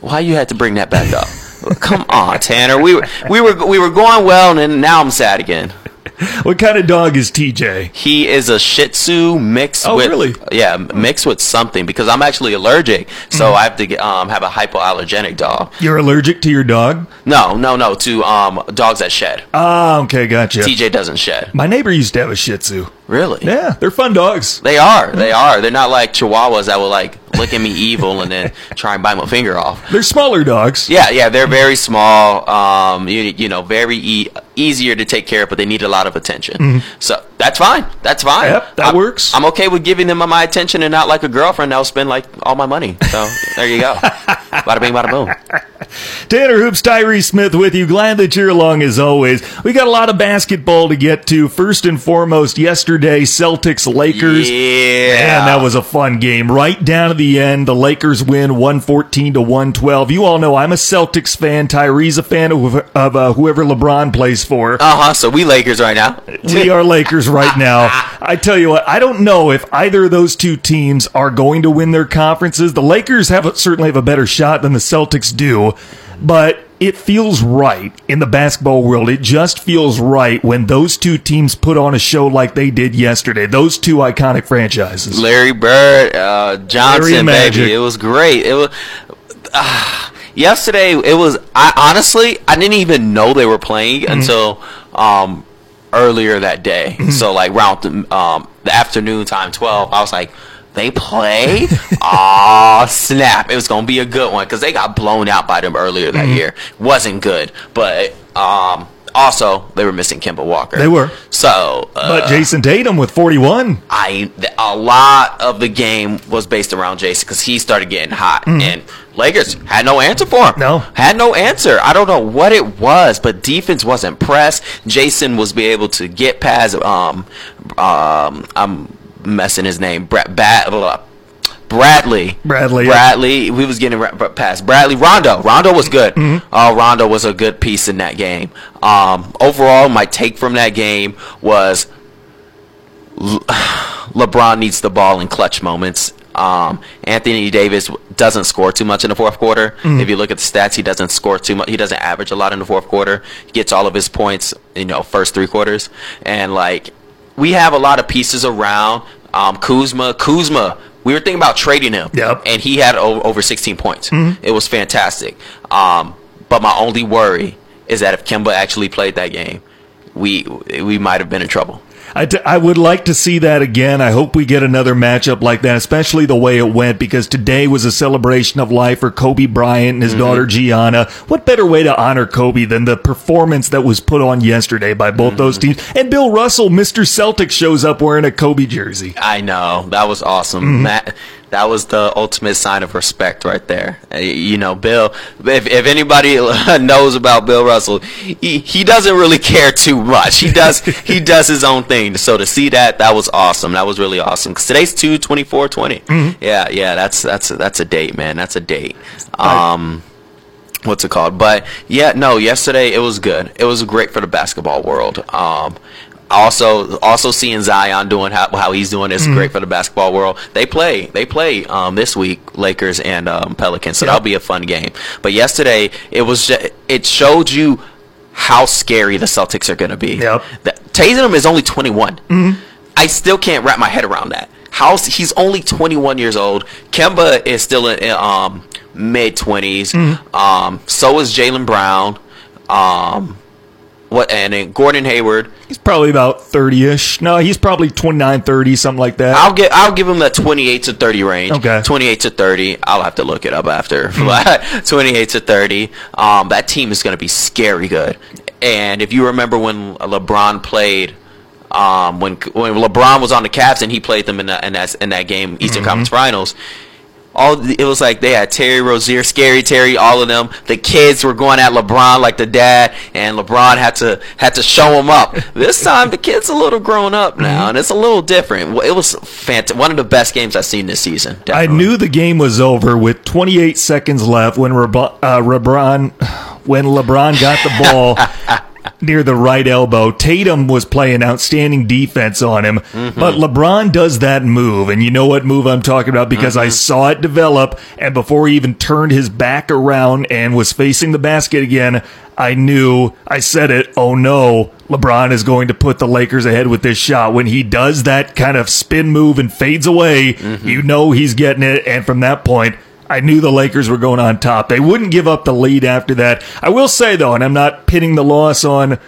Why you had to bring that back up? Come on, Tanner. We were we were we were going well, and then now I'm sad again. What kind of dog is TJ? He is a Shih Tzu mixed Oh, with really? yeah mixed with something because I'm actually allergic, so I have to get, um have a hypoallergenic dog. You're allergic to your dog? No, no, no, to um dogs that shed. Ah, okay, gotcha. TJ doesn't shed. My neighbor used to have a Shih Tzu. Really? Yeah, they're fun dogs. They are. They are. They're not like Chihuahuas that will like at me evil and then try and bite my finger off. They're smaller dogs. Yeah, yeah, they're very small. Um, you, you know, very e- easier to take care of, but they need a lot of attention. So that's fine. That's fine. Mm-hmm. Yep, that I'm- works. I'm okay with giving them my attention and not like a girlfriend that will spend like all my money. So there you go. bada bing, bada boom. Tanner Hoops, Tyree Smith with you. Glad that you're along as always. We got a lot of basketball to get to. First and foremost, yesterday, Celtics Lakers. Yeah, And that was a fun game. Right down to the end, the Lakers win 114 to 112. You all know I'm a Celtics fan. Tyree's a fan of, of uh, whoever LeBron plays for. Uh huh. So we Lakers right now. We are Lakers right now. I tell you what, I don't know if either of those two teams are going to win their conferences. The Lakers have a, certainly have a better shot than the Celtics do, but it feels right in the basketball world. It just feels right when those two teams put on a show like they did yesterday. Those two iconic franchises. Larry Bird, uh, Johnson, Magic. baby. It was great. It was. Uh, yesterday, it was. I honestly, I didn't even know they were playing Mm-hmm. until um, earlier that day. So like around the, um, the afternoon time, twelve. I was like. They play? Aw, snap. It was going to be a good one because they got blown out by them earlier that Mm-hmm. year. Wasn't good. But um, also, they were missing Kemba Walker. They were. So, uh, But Jayson Tatum with 41. I a lot of the game was based around Jayson because he started getting hot, and Lakers had no answer for him. Mm. No. had no answer. I don't know what it was, but defense wasn't pressed. Jayson was be able to get past. Um, um, I'm messing his name. Brad, Bad, Bradley. Bradley, yeah. Bradley. We was getting past Bradley. Rondo. Rondo was good. Mm-hmm. Uh, Rondo was a good piece in that game. Um, overall, my take from that game was LeBron needs the ball in clutch moments. Um, Anthony Davis doesn't score too much in the fourth quarter. If you look at the stats, he doesn't score too much. He doesn't average a lot in the fourth quarter. He gets all of his points, you know, first three quarters. And like, we have a lot of pieces around. Um, Kuzma, Kuzma. We were thinking about trading him. Yep. And he had o- over 16 points. It was fantastic. Um, but my only worry is that if Kemba actually played that game, we we might have been in trouble. I, t- I would like to see that again. I hope we get another matchup like that, especially the way it went, because today was a celebration of life for Kobe Bryant and his mm-hmm. daughter Gianna. What better way to honor Kobe than the performance that was put on yesterday by both mm-hmm. those teams? And Bill Russell, Mr. Celtic, shows up wearing a Kobe jersey. I know that was awesome. Mm-hmm. Matt, that was the ultimate sign of respect right there. Uh, You know, Bill. If, if anybody knows about Bill Russell, he, he doesn't really care too much. He does he does his own thing. So to see that, that was awesome. That was really awesome. Because today's two twenty four twenty. Yeah, yeah. That's that's that's a date, man. That's a date. Um. What's it called? But yeah, no. Yesterday it was good. It was great for the basketball world. Um, also, also seeing Zion doing how, how he's doing is great for the basketball world. They play, they play um, this week, Lakers and um, Pelicans, so Yep. that'll be a fun game. But yesterday, it was ju- it showed you how scary the Celtics are going to be. Yep. The, Tatum is only 21. I still can't wrap my head around that. How he's only 21 years old. Kemba is still in, in, um, mid 20s. Um, so is Jaylen Brown. Um, what and then Gordon Hayward. He's probably about 30 ish. No, he's probably 29, 30, something like that. I'll get I'll give him that 28 to 30 range. Okay. 28 to 30. I'll have to look it up after. 28 to 30. Um, that team is going to be scary good. And if you remember when LeBron played um, when when LeBron was on the Cavs and he played them in that in that, in that game Eastern Conference Finals. All it was like they had Terry Rozier, Scary Terry, all of them. The kids were going at LeBron like the dad, and LeBron had to had to show him up. This time the kid's a little grown up now, and it's a little different. It was fantastic. One of the best games I've seen this season. I knew the game was over with 28 seconds left when uh, LeBron when LeBron got the ball near the right elbow. Tatum was playing outstanding defense on him, mm-hmm. but LeBron does that move, and you know what move I'm talking about because I mm-hmm. saw it develop, and before he even turned his back around and was facing the basket again. I knew, I said it, oh no, LeBron is going to put the Lakers ahead with this shot. When he does that kind of spin move and fades away, mm-hmm. you know he's getting it. And from that point, I knew the Lakers were going on top. They wouldn't give up the lead after that. I will say, though, and I'm not pitting the loss on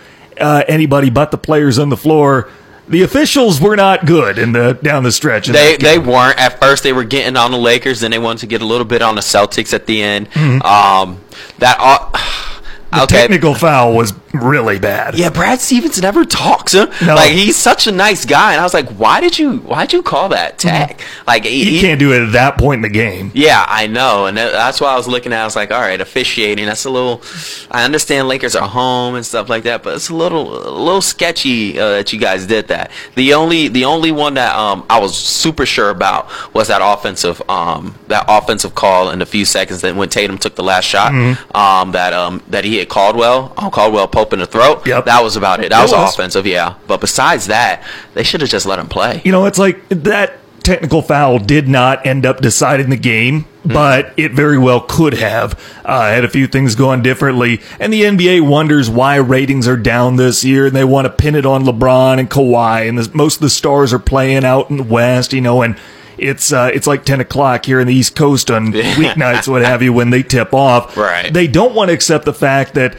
uh, anybody but the players on the floor, the officials were not good in the down the stretch. They they weren't at first. They were getting on the Lakers, then they wanted to get a little bit on the Celtics at the end. Mm-hmm. Um, that all, the okay. technical foul was really bad. Yeah, Brad Stevens never talks. Huh? No. Like he's such a nice guy, and I was like, why did you why did you call that tag? Like he, he- can't do it at that point in the game. Yeah, I know, and that's why I was looking at. I was like, all right, officiating. That's a little. I understand Lakers are home and stuff like that, but it's a little, a little sketchy uh, that you guys did that. The only, the only one that um I was super sure about was that offensive um that offensive call in a few seconds that when Tatum took the last shot Mm-hmm. um that um that he hit Caldwell on Caldwell Pope in the throat. Yep. that was about it. That was, was. offensive, yeah. But besides that, they should have just let him play. You know, it's like that technical foul did not end up deciding the game, but it very well could have. Uh, had a few things going differently, and the NBA wonders why ratings are down this year, and they want to pin it on LeBron and Kawhi, and the, most of the stars are playing out in the West, you know, and it's uh, it's like ten o'clock here in the East Coast on weeknights, what have you, when they tip off. Right. They don't want to accept the fact that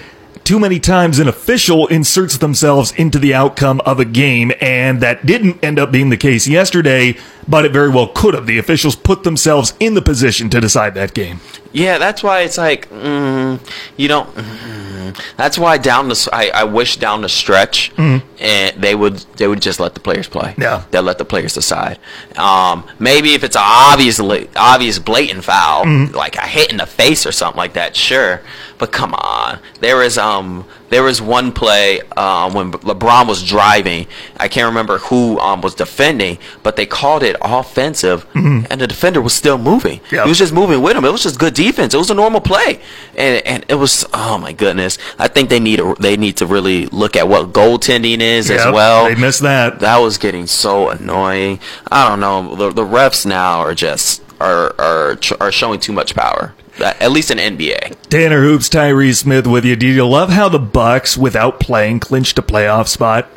too many times an official inserts themselves into the outcome of a game, and that didn't end up being the case yesterday, but it very well could have. The officials put themselves in the position to decide that game. Yeah, that's why it's like mm, you don't. Mm, that's why down the I wish down the stretch, and they would they would just let the players play. Yeah. they'll let the players decide. Um, maybe if it's an obviously obvious blatant foul, like a hit in the face or something like that, sure. But come on, there is um there was one play um, when LeBron was driving. I can't remember who um, was defending, but they called it offensive, and the defender was still moving. Yep. He was just moving with him. It was just good defense. It was a normal play, and and it was oh my goodness. I think they need a, they need to really look at what goaltending is as well. They missed that. That was getting so annoying. I don't know. The, the refs now are just are are are showing too much power. That- At least in NBA. Tanner Hoops, Tyree Smith with you. Did you love how the Bucks, without playing, clinched a playoff spot?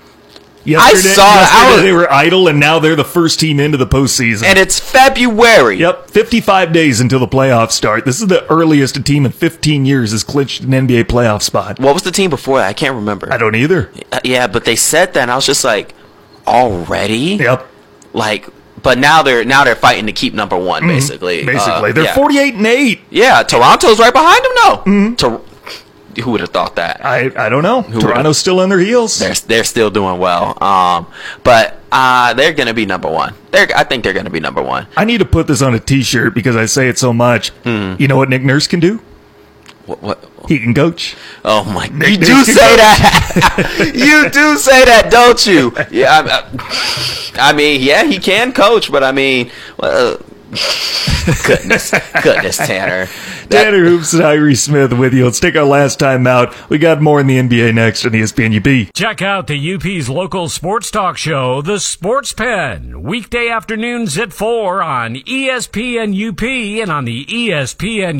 Yesterday, saw it. I yesterday was- they were idle, and now they're the first team into the postseason. And it's February. Yep, 55 days until the playoffs start. This is the earliest a team in 15 years has clinched an NBA playoff spot. What was the team before that? I can't remember. I don't either. Uh, yeah, but they said that, and I was just like, already? Yep. Like, but now they're now they're fighting to keep number one, basically. Mm-hmm. Basically, Uh, they're yeah. 48 and 8. Yeah, Toronto's right behind them. No, Mm-hmm. Tor- who would have thought that? I I don't know. would've- Toronto's still on their heels. they're they're still doing well. Um, but uh, they're gonna be number one. They're I think they're gonna be number one. I need to put this on a t-shirt because I say it so much. Hmm. You know what Nick Nurse can do? What? what He can coach. Oh my! Nick- you Nick do can say coach. that. you do say that, don't you? Yeah. I, I, I mean, yeah, he can coach, but I mean, well, goodness, goodness, Tanner. That- Tanner Hoops and Tyree Smith with you. Let's take our last time out. We got more in the NBA next on ESPN UP. Check out the UP's local sports talk show, The Sports Pen, weekday afternoons at 4 on ESPN UP and on the ESPN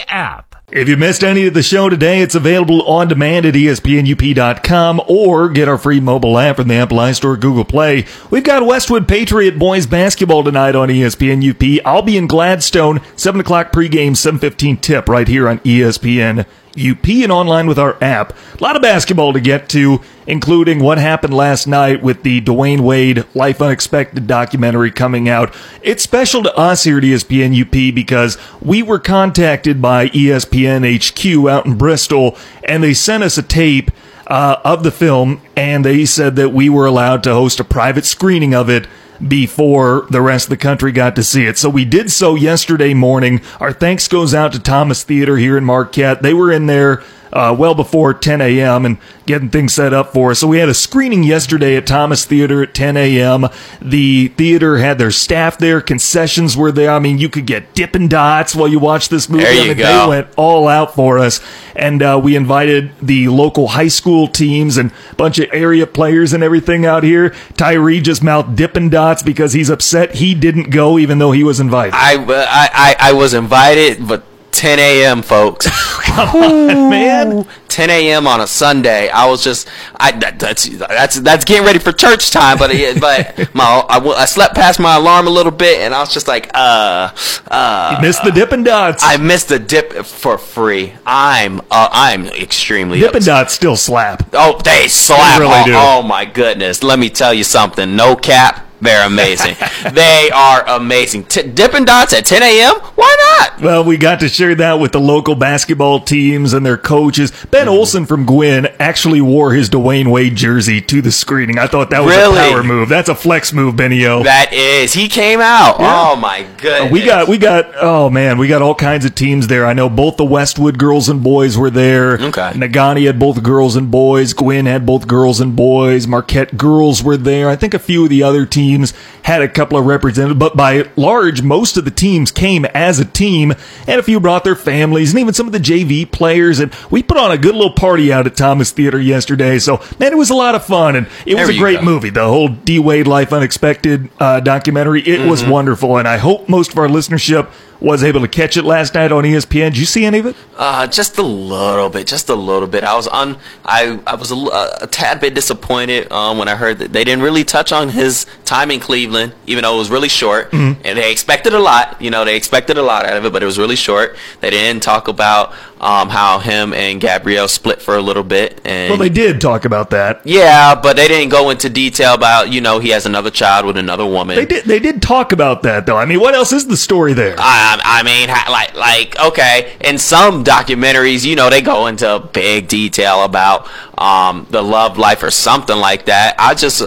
UP app. If you missed any of the show today, it's available on demand at espnup.com or get our free mobile app from the Apple iStore, Google Play. We've got Westwood Patriot boys basketball tonight on E ESPN UP. I'll be in Gladstone, 7 o'clock pregame, 7.15 tip right here on ESPN UP and online with our app. A lot of basketball to get to, including what happened last night with the Dwyane Wade Life Unexpected documentary coming out. It's special to us here at ESPN UP because we were contacted by ESPN HQ out in Bristol and they sent us a tape uh, of the film and they said that we were allowed to host a private screening of it before the rest of the country got to see it. So we did so yesterday morning. Our thanks goes out to Thomas Theater here in Marquette. They were in there uh, well before 10 a.m. and getting things set up for us. So we had a screening yesterday at Thomas Theater at 10 a.m. The theater had their staff there. Concessions were there. I mean, you could get Dippin' Dots while you watch this movie. There I you mean, go. They went all out for us. And uh, we invited the local high school teams and a bunch of area players and everything out here. Tyree just mouthed Dippin' Dots because he's upset he didn't go even though he was invited. I, I, I, I was invited, but 10 a.m., folks. Man, 10 a.m. on a Sunday. I was just, I that, that's that's that's getting ready for church time. But it, but my I, I slept past my alarm a little bit, and I was just like, uh, uh. missed the Dippin' Dots. I missed the dip for free. I'm uh, I'm extremely Dippin' upset. Dots still slap. Oh, they slap. They really oh, do. oh my goodness. Let me tell you something. No cap. They're amazing. they are amazing. T- Dippin' Dots at 10 a.m. Why not? Well, we got to share that with the local basketball teams and their coaches. Ben Mm-hmm. Olson from Gwinn actually wore his Dwyane Wade jersey to the screening. I thought that was Really? a power move. That's a flex move, Benny O. That is. He came out. Yeah. Oh my goodness. We got, we got, oh man, we got all kinds of teams there. I know both the Westwood girls and boys were there. Okay. Negaunee had both girls and boys. Gwinn had both girls and boys. Marquette girls were there. I think a few of the other teams teams had a couple of representatives, but by large, most of the teams came as a team, and a few brought their families, and even some of the JV players. And we put on a good little party out at Thomas Theater yesterday. So, man, it was a lot of fun, and it was There a great go. movie. The whole D Wade Life Unexpected uh, documentary. It Mm-hmm. was wonderful, and I hope most of our listenership was able to catch it last night on ESPN. Did you see any of it? Uh, just a little bit, just a little bit. I was on. I I was a tad bit disappointed um, when I heard that they didn't really touch on his time in Cleveland, even though it was really short. Mm-hmm. And they expected a lot. You know, they expected a lot out of it, but it was really short. They didn't talk about um, how him and Gabrielle split for a little bit. And Well, they did talk about that. yeah, but they didn't go into detail about you know he has another child with another woman. They did. They did talk about that, though. I mean, what else is the story there? I, I mean, like, like, okay. In some documentaries, you know, they go into big detail about um, the love life or something like that. I just,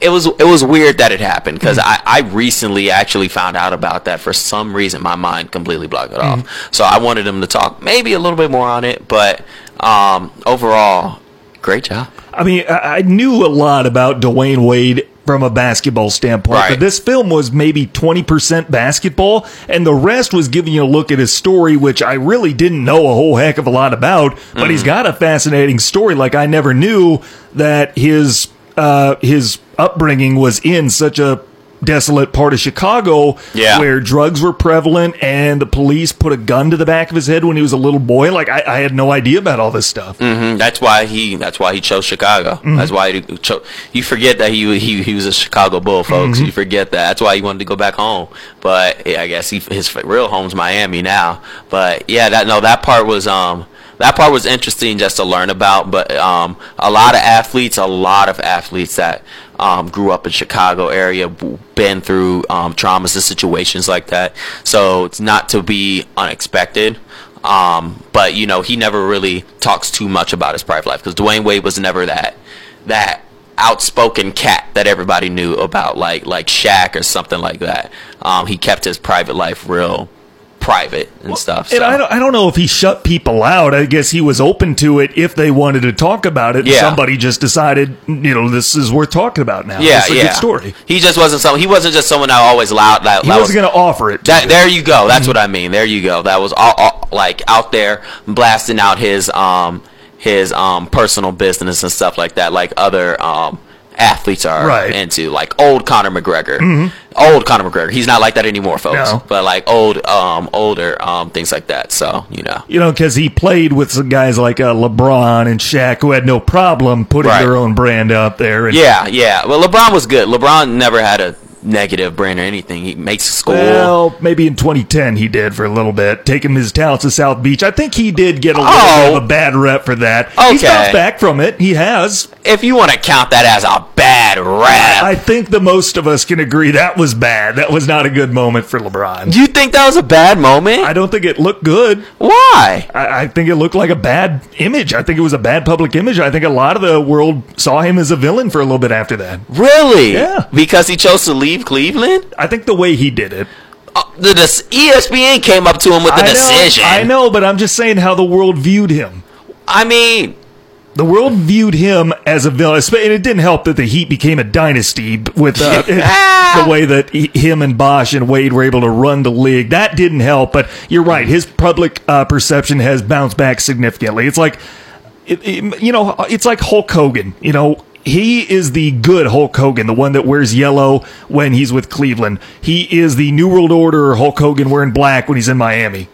it was, it was weird that it happened because mm-hmm. I, I recently actually found out about that for some reason. My mind completely blocked it off. Mm-hmm. So I wanted them to talk maybe a little bit more on it, but um, overall, great job. I mean, I, I knew a lot about Dwyane Wade from a basketball standpoint, Right. but this film was maybe 20% basketball, and the rest was giving you a look at his story, which I really didn't know a whole heck of a lot about, but he's mm-hmm. got a fascinating story. Like, I never knew that his, uh, his upbringing was in such a desolate part of Chicago Yeah. where drugs were prevalent and the police put a gun to the back of his head when he was a little boy. Like, I, I had no idea about all this stuff. Mm-hmm. That's why he. That's why he chose Chicago. Mm-hmm. That's why he chose. You forget that he he he was a Chicago Bull, folks. Mm-hmm. You forget that. That's why he wanted to go back home. But yeah, I guess he, his real home's Miami now. But yeah, that no, that part was um that part was interesting just to learn about. But um a lot of athletes, a lot of athletes that um grew up in Chicago area, been through um traumas and situations like that. So it's not to be unexpected. Um, but you know, he never really talks too much about his private life because Dwyane Wade was never that that outspoken cat that everybody knew about, like like Shaq or something like that. Um, he kept his private life real private and stuff. And. I don't, I don't know if he shut people out. I guess he was open to it if they wanted to talk about it. Yeah. Somebody just decided, you know, this is worth talking about now. yeah, it's a yeah. good story. He just wasn't some. He wasn't just someone that always loud. That, He that wasn't was- going to offer it. To That, you. there you go. That's what I mean. There you go. That was all, all like out there blasting out his um his um personal business and stuff like that, like other um athletes are Right. Mm-hmm. into, like old Conor McGregor. Old Conor McGregor. He's not like that anymore, folks. No. But like old um older um things like that. So you know. you know, because he played with some guys like uh, LeBron and Shaq who had no problem putting Right. their own brand out there. And, Yeah, yeah. Well, LeBron was good. LeBron never had a negative brand or anything. He makes school. Well, maybe in 2010 he did for a little bit, taking his talents to South Beach. I think he did get a little Oh. bit of oh. a bad rep for that. He's Okay. bounced back from it. He has. if you want to count that as a bad rap, I think the most of us can agree that was bad. That was not a good moment for LeBron. you think that was a bad moment? I don't think it looked good. Why? I, I think it looked like a bad image. I think it was a bad public image. I think a lot of the world saw him as a villain for a little bit after that. Really? Yeah. Because he chose to leave Cleveland? I think the way he did it. Uh, the, the ESPN came up to him with know, decision. I know, but I'm just saying how the world viewed him. I mean, The world viewed him as a villain, and it didn't help that the Heat became a dynasty with uh, the way that he, him and Bosh and Wade were able to run the league. That didn't help, but you're right. His public uh, perception has bounced back significantly. It's like, it, it- you know, it's like Hulk Hogan. You know, he is the good Hulk Hogan, the one that wears yellow when he's with Cleveland. He is the New World Order Hulk Hogan wearing black when he's in Miami.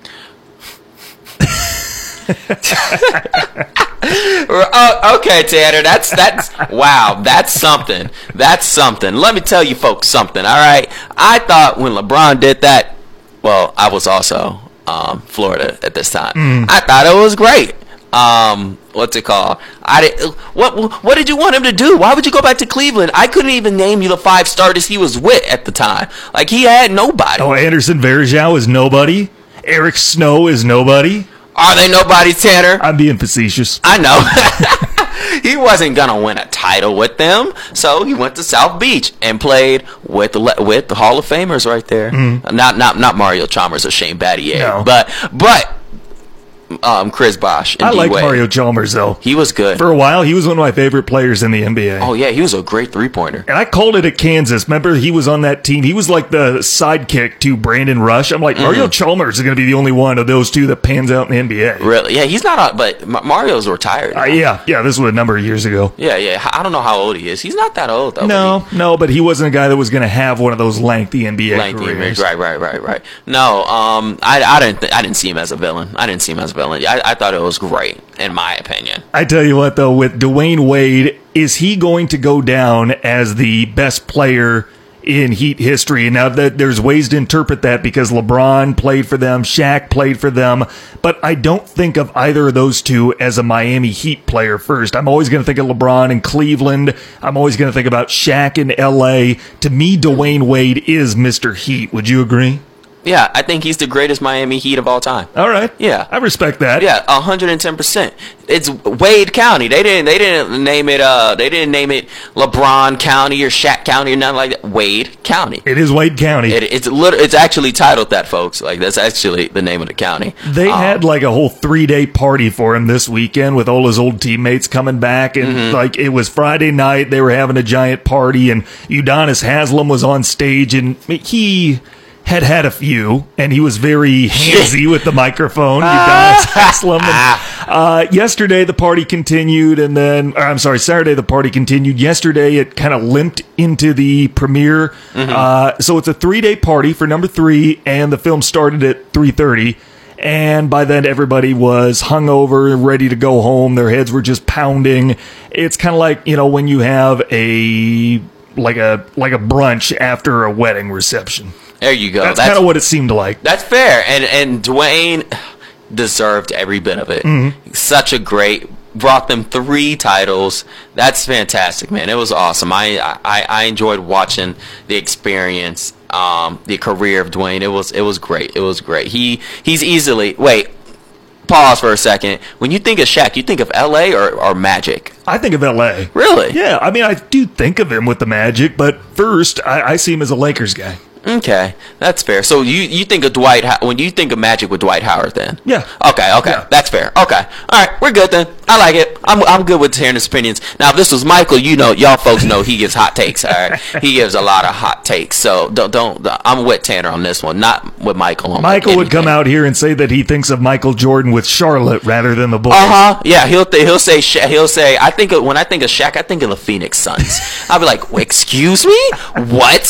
oh, okay, Tanner. That's that's wow. That's something. That's something. Let me tell you, folks, something. All right. I thought when LeBron did that, well, I was also um, Florida at this time. I thought it was great. Um, what's it called? I did, what what did you want him to do? Why would you go back to Cleveland? I couldn't even name you the five starters he was with at the time. Like he had nobody. Oh, Anderson Varejao is nobody. Eric Snow is nobody. Are they nobody, Tanner? I'm being facetious. I know. he wasn't gonna win a title with them, so he went to South Beach and played with the with the Hall of Famers right there. Mm-hmm. Not not not Mario Chalmers or Shane Battier, No. but but um, Chris. And I like Mario Chalmers though. He was good. For a while, he was one of my favorite players in the NBA. oh yeah, he was a great three pointer. And I called it at Kansas. Remember, he was on that team. He was like the sidekick to Brandon Rush. I'm like, Mario Chalmers is going to be the only one of those two that pans out in the NBA. Really? Yeah, he's not. A, but Mario's retired. Uh, yeah, yeah, this was a number of years ago. Yeah, yeah. I don't know how old he is. He's not that old though. No, no, but he wasn't a guy that was going to have one of those lengthy NBA he- Lengthy, careers. right, right, right, right. No, um, I, I didn't, th- I didn't see him as a villain. I didn't see him as a villain. I, I thought it was great, in my opinion. I tell you what, though, with Dwyane Wade, is he going to go down as the best player in Heat history? Now that there's ways to interpret that because LeBron played for them, Shaq played for them, but I don't think of either of those two as a Miami Heat player first. I'm always going to think of LeBron in Cleveland. I'm always going to think about Shaq in LA. To me, Dwyane Wade is Mr. Heat. Would you agree? Yeah, I think he's the greatest Miami Heat of all time. All right. Yeah. I respect that. Yeah, hundred and ten percent. It's Wade County. They didn't. They didn't name it. Uh, they didn't name it LeBron County or Shaq County or nothing like that. Wade County. It is Wade County. It, it's lit- It's actually titled that, folks. Like that's actually the name of the county. They Um, had like a whole three day party for him this weekend with all his old teammates coming back. And Mm-hmm. like it was Friday night. They were having a giant party and Udonis Haslem was on stage and he had had a few and he was very handsy with the microphone. Haslem. And, uh, yesterday the party continued and then, or, I'm sorry, Saturday the party continued. Yesterday it kind of limped into the premiere. Mm-hmm. Uh, so it's a three day party for number three and the film started at 3.30 and by then everybody was hungover, and ready to go home. Their heads were just pounding. It's kind of like you know when you have a like a like a brunch after a wedding reception. There you go. That's, That's kind of what it seemed like. That's fair, and and Dwyane deserved every bit of it. Mm-hmm. Such a great brought them three titles. That's fantastic, man. It was awesome. I I, I enjoyed watching the experience, um, the career of Dwyane. It was it was great. It was great. He he's easily wait. Pause for a second. When you think of Shaq, you think of L.A. or, or Magic. I think of L.A. Really? Yeah, I mean I do think of him with the Magic, but first I, I see him as a Lakers guy. Okay, that's fair. So you you think of Dwight when you think of Magic with Dwight Howard then? Yeah. Okay, okay, Yeah. that's fair. Okay, all right, we're good then. I like it. I'm I'm good with hearing his opinions. Now, if this was Michael, you know, y'all folks know he gives hot takes. All right, he gives a lot of hot takes. So don't don't. I'm with Tanner on this one, not with Michael. On Michael would come out here and say that he thinks of Michael Jordan with Charlotte rather than the Bulls. Uh huh. Yeah, he'll th- he'll say Sha- he'll say. I think of, when I think of Shaq, I think of the Phoenix Suns. I'll be like, excuse me, what?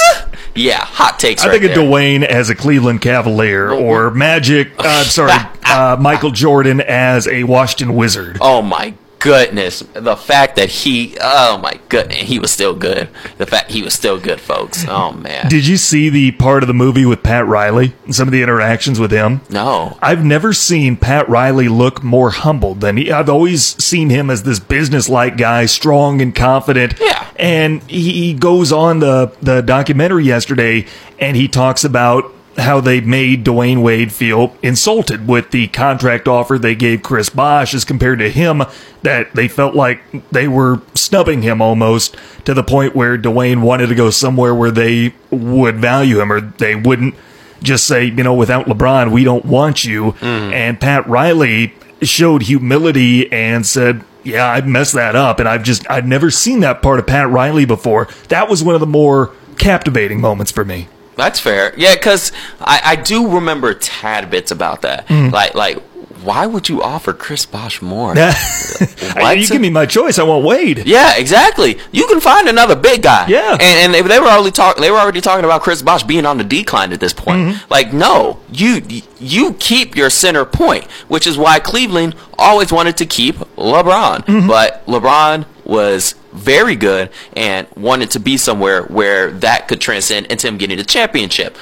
Yeah, hot takes. I right think of there. Dwyane as a Cleveland Cavalier or Magic. Uh, I'm sorry, uh, Michael Jordan as a Washington Wizard. Oh my goodness. The fact that he, oh my goodness, he was still good. The fact he was still good, folks. Oh man. Did you see the part of the movie with Pat Riley and some of the interactions with him? no. I've never seen Pat Riley look more humbled than he. I've always seen him as this business-like guy, strong and confident. Yeah. And he goes on the the documentary yesterday, and he talks about how they made Dwyane Wade feel insulted with the contract offer they gave Chris Bosh as compared to him that they felt like they were snubbing him almost to the point where Dwyane wanted to go somewhere where they would value him or they wouldn't just say, you know, without LeBron, we don't want you. Mm. And Pat Riley showed humility and said, yeah, I messed that up. And I've just, I'd never seen that part of Pat Riley before. That was one of the more captivating moments for me. That's fair. Yeah, because I, I do remember tad bits about that. Mm. Like, like, why would you offer Chris Bosh more? You give me my choice. I want Wade. Yeah, exactly. You can find another big guy. Yeah. and, and they, they were already talk. They were already talking about Chris Bosh being on the decline at this point. Mm-hmm. Like, no, you you keep your center point, which is why Cleveland always wanted to keep LeBron, Mm-hmm. but LeBron was very good and wanted to be somewhere where that could transcend into him getting the championship.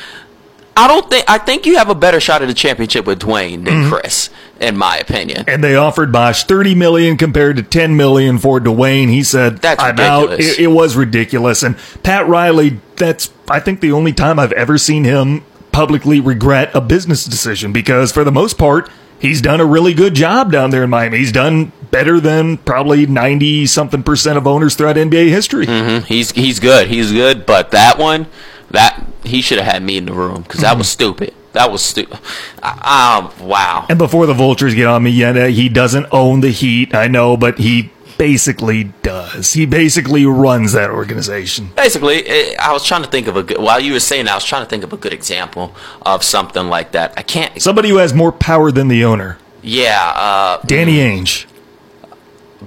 I don't think. I think you have a better shot at the championship with Dwyane than Mm-hmm. Chris, in my opinion. And they offered Bosh thirty million compared to ten million for Dwyane. He said, That's "I'm out." ridiculous. It, it was ridiculous. And Pat Riley, that's I think the only time I've ever seen him publicly regret a business decision because for the most part, he's done a really good job down there in Miami. He's done better than probably ninety something percent of owners throughout NBA history. He's he's good. He's good, but that one, that he should have had me in the room because that was stupid. That was stupid. Um, wow. And before the vultures get on me, yeah, he doesn't own the Heat. I know, but he basically does. He basically runs that organization. Basically, I was trying to think of a good. While you were saying, I was trying to think of a good example of something like that. I can't. Somebody who has more power than the owner. Yeah, uh, Danny Ainge.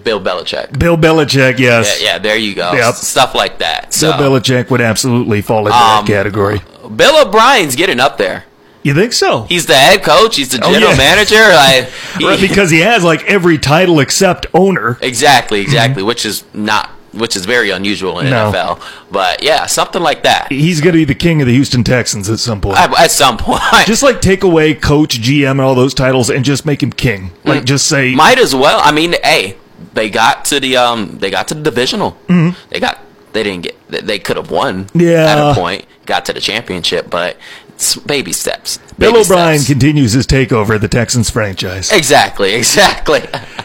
Bill Belichick. Bill Belichick, yes. Yeah, yeah, there you go. Yep. Stuff like that. So, Bill Belichick would absolutely fall into Um, that category. Bill O'Brien's getting up there. You think so? He's the head coach. He's the Oh, general yeah. manager. Like, he- Right, because he has like every title except owner. exactly, exactly. Which is not, which is very unusual in No. NFL. But yeah, something like that. He's going to be the king of the Houston Texans at some point. At, at some point, just like take away coach, GM, and all those titles and just make him king. Mm. Like just say, might as well. I mean, hey, they got to the um, they got to the divisional. Mm-hmm. They got, they didn't get, they- could have won. Yeah. at a point, got to the championship, but baby steps. Bill O'Brien steps. continues his takeover of the Texans franchise. Exactly, exactly.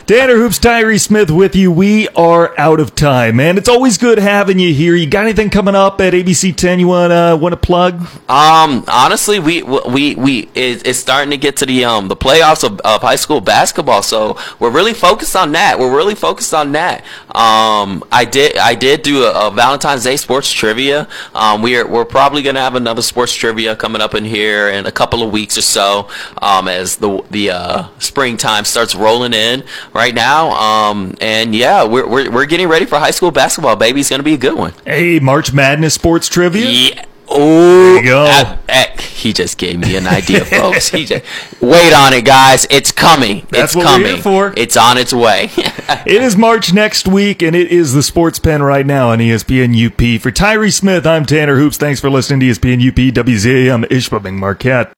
Tanner Hoops, Tyree Smith with you. We are out of time, man. It's always good having you here. You got anything coming up at ABC 10 you want to want to plug? Um, honestly, we we we it, it's starting to get to the um the playoffs of, of high school basketball, so we're really focused on that. We're really focused on that. Um, I did I did do a, a Valentine's Day sports trivia. Um, we're we're probably gonna have another sports trivia coming up in here in a couple of weeks or so. Um, as the the uh, springtime starts rolling in right now. Um, and yeah, we're we're we're getting ready for high school basketball. Baby, it's gonna be a good one. Hey, March Madness sports trivia. Yeah. Oh, go. he just gave me an idea, folks. He just wait on it, guys. It's coming. That's it's coming. for. It's on its way. It is March next week, and it is the Sports Pen right now on ESPN UP. For Tyree Smith, I'm Tanner Hoops. Thanks for listening to ESPN UP WZAM Ishpeming Marquette.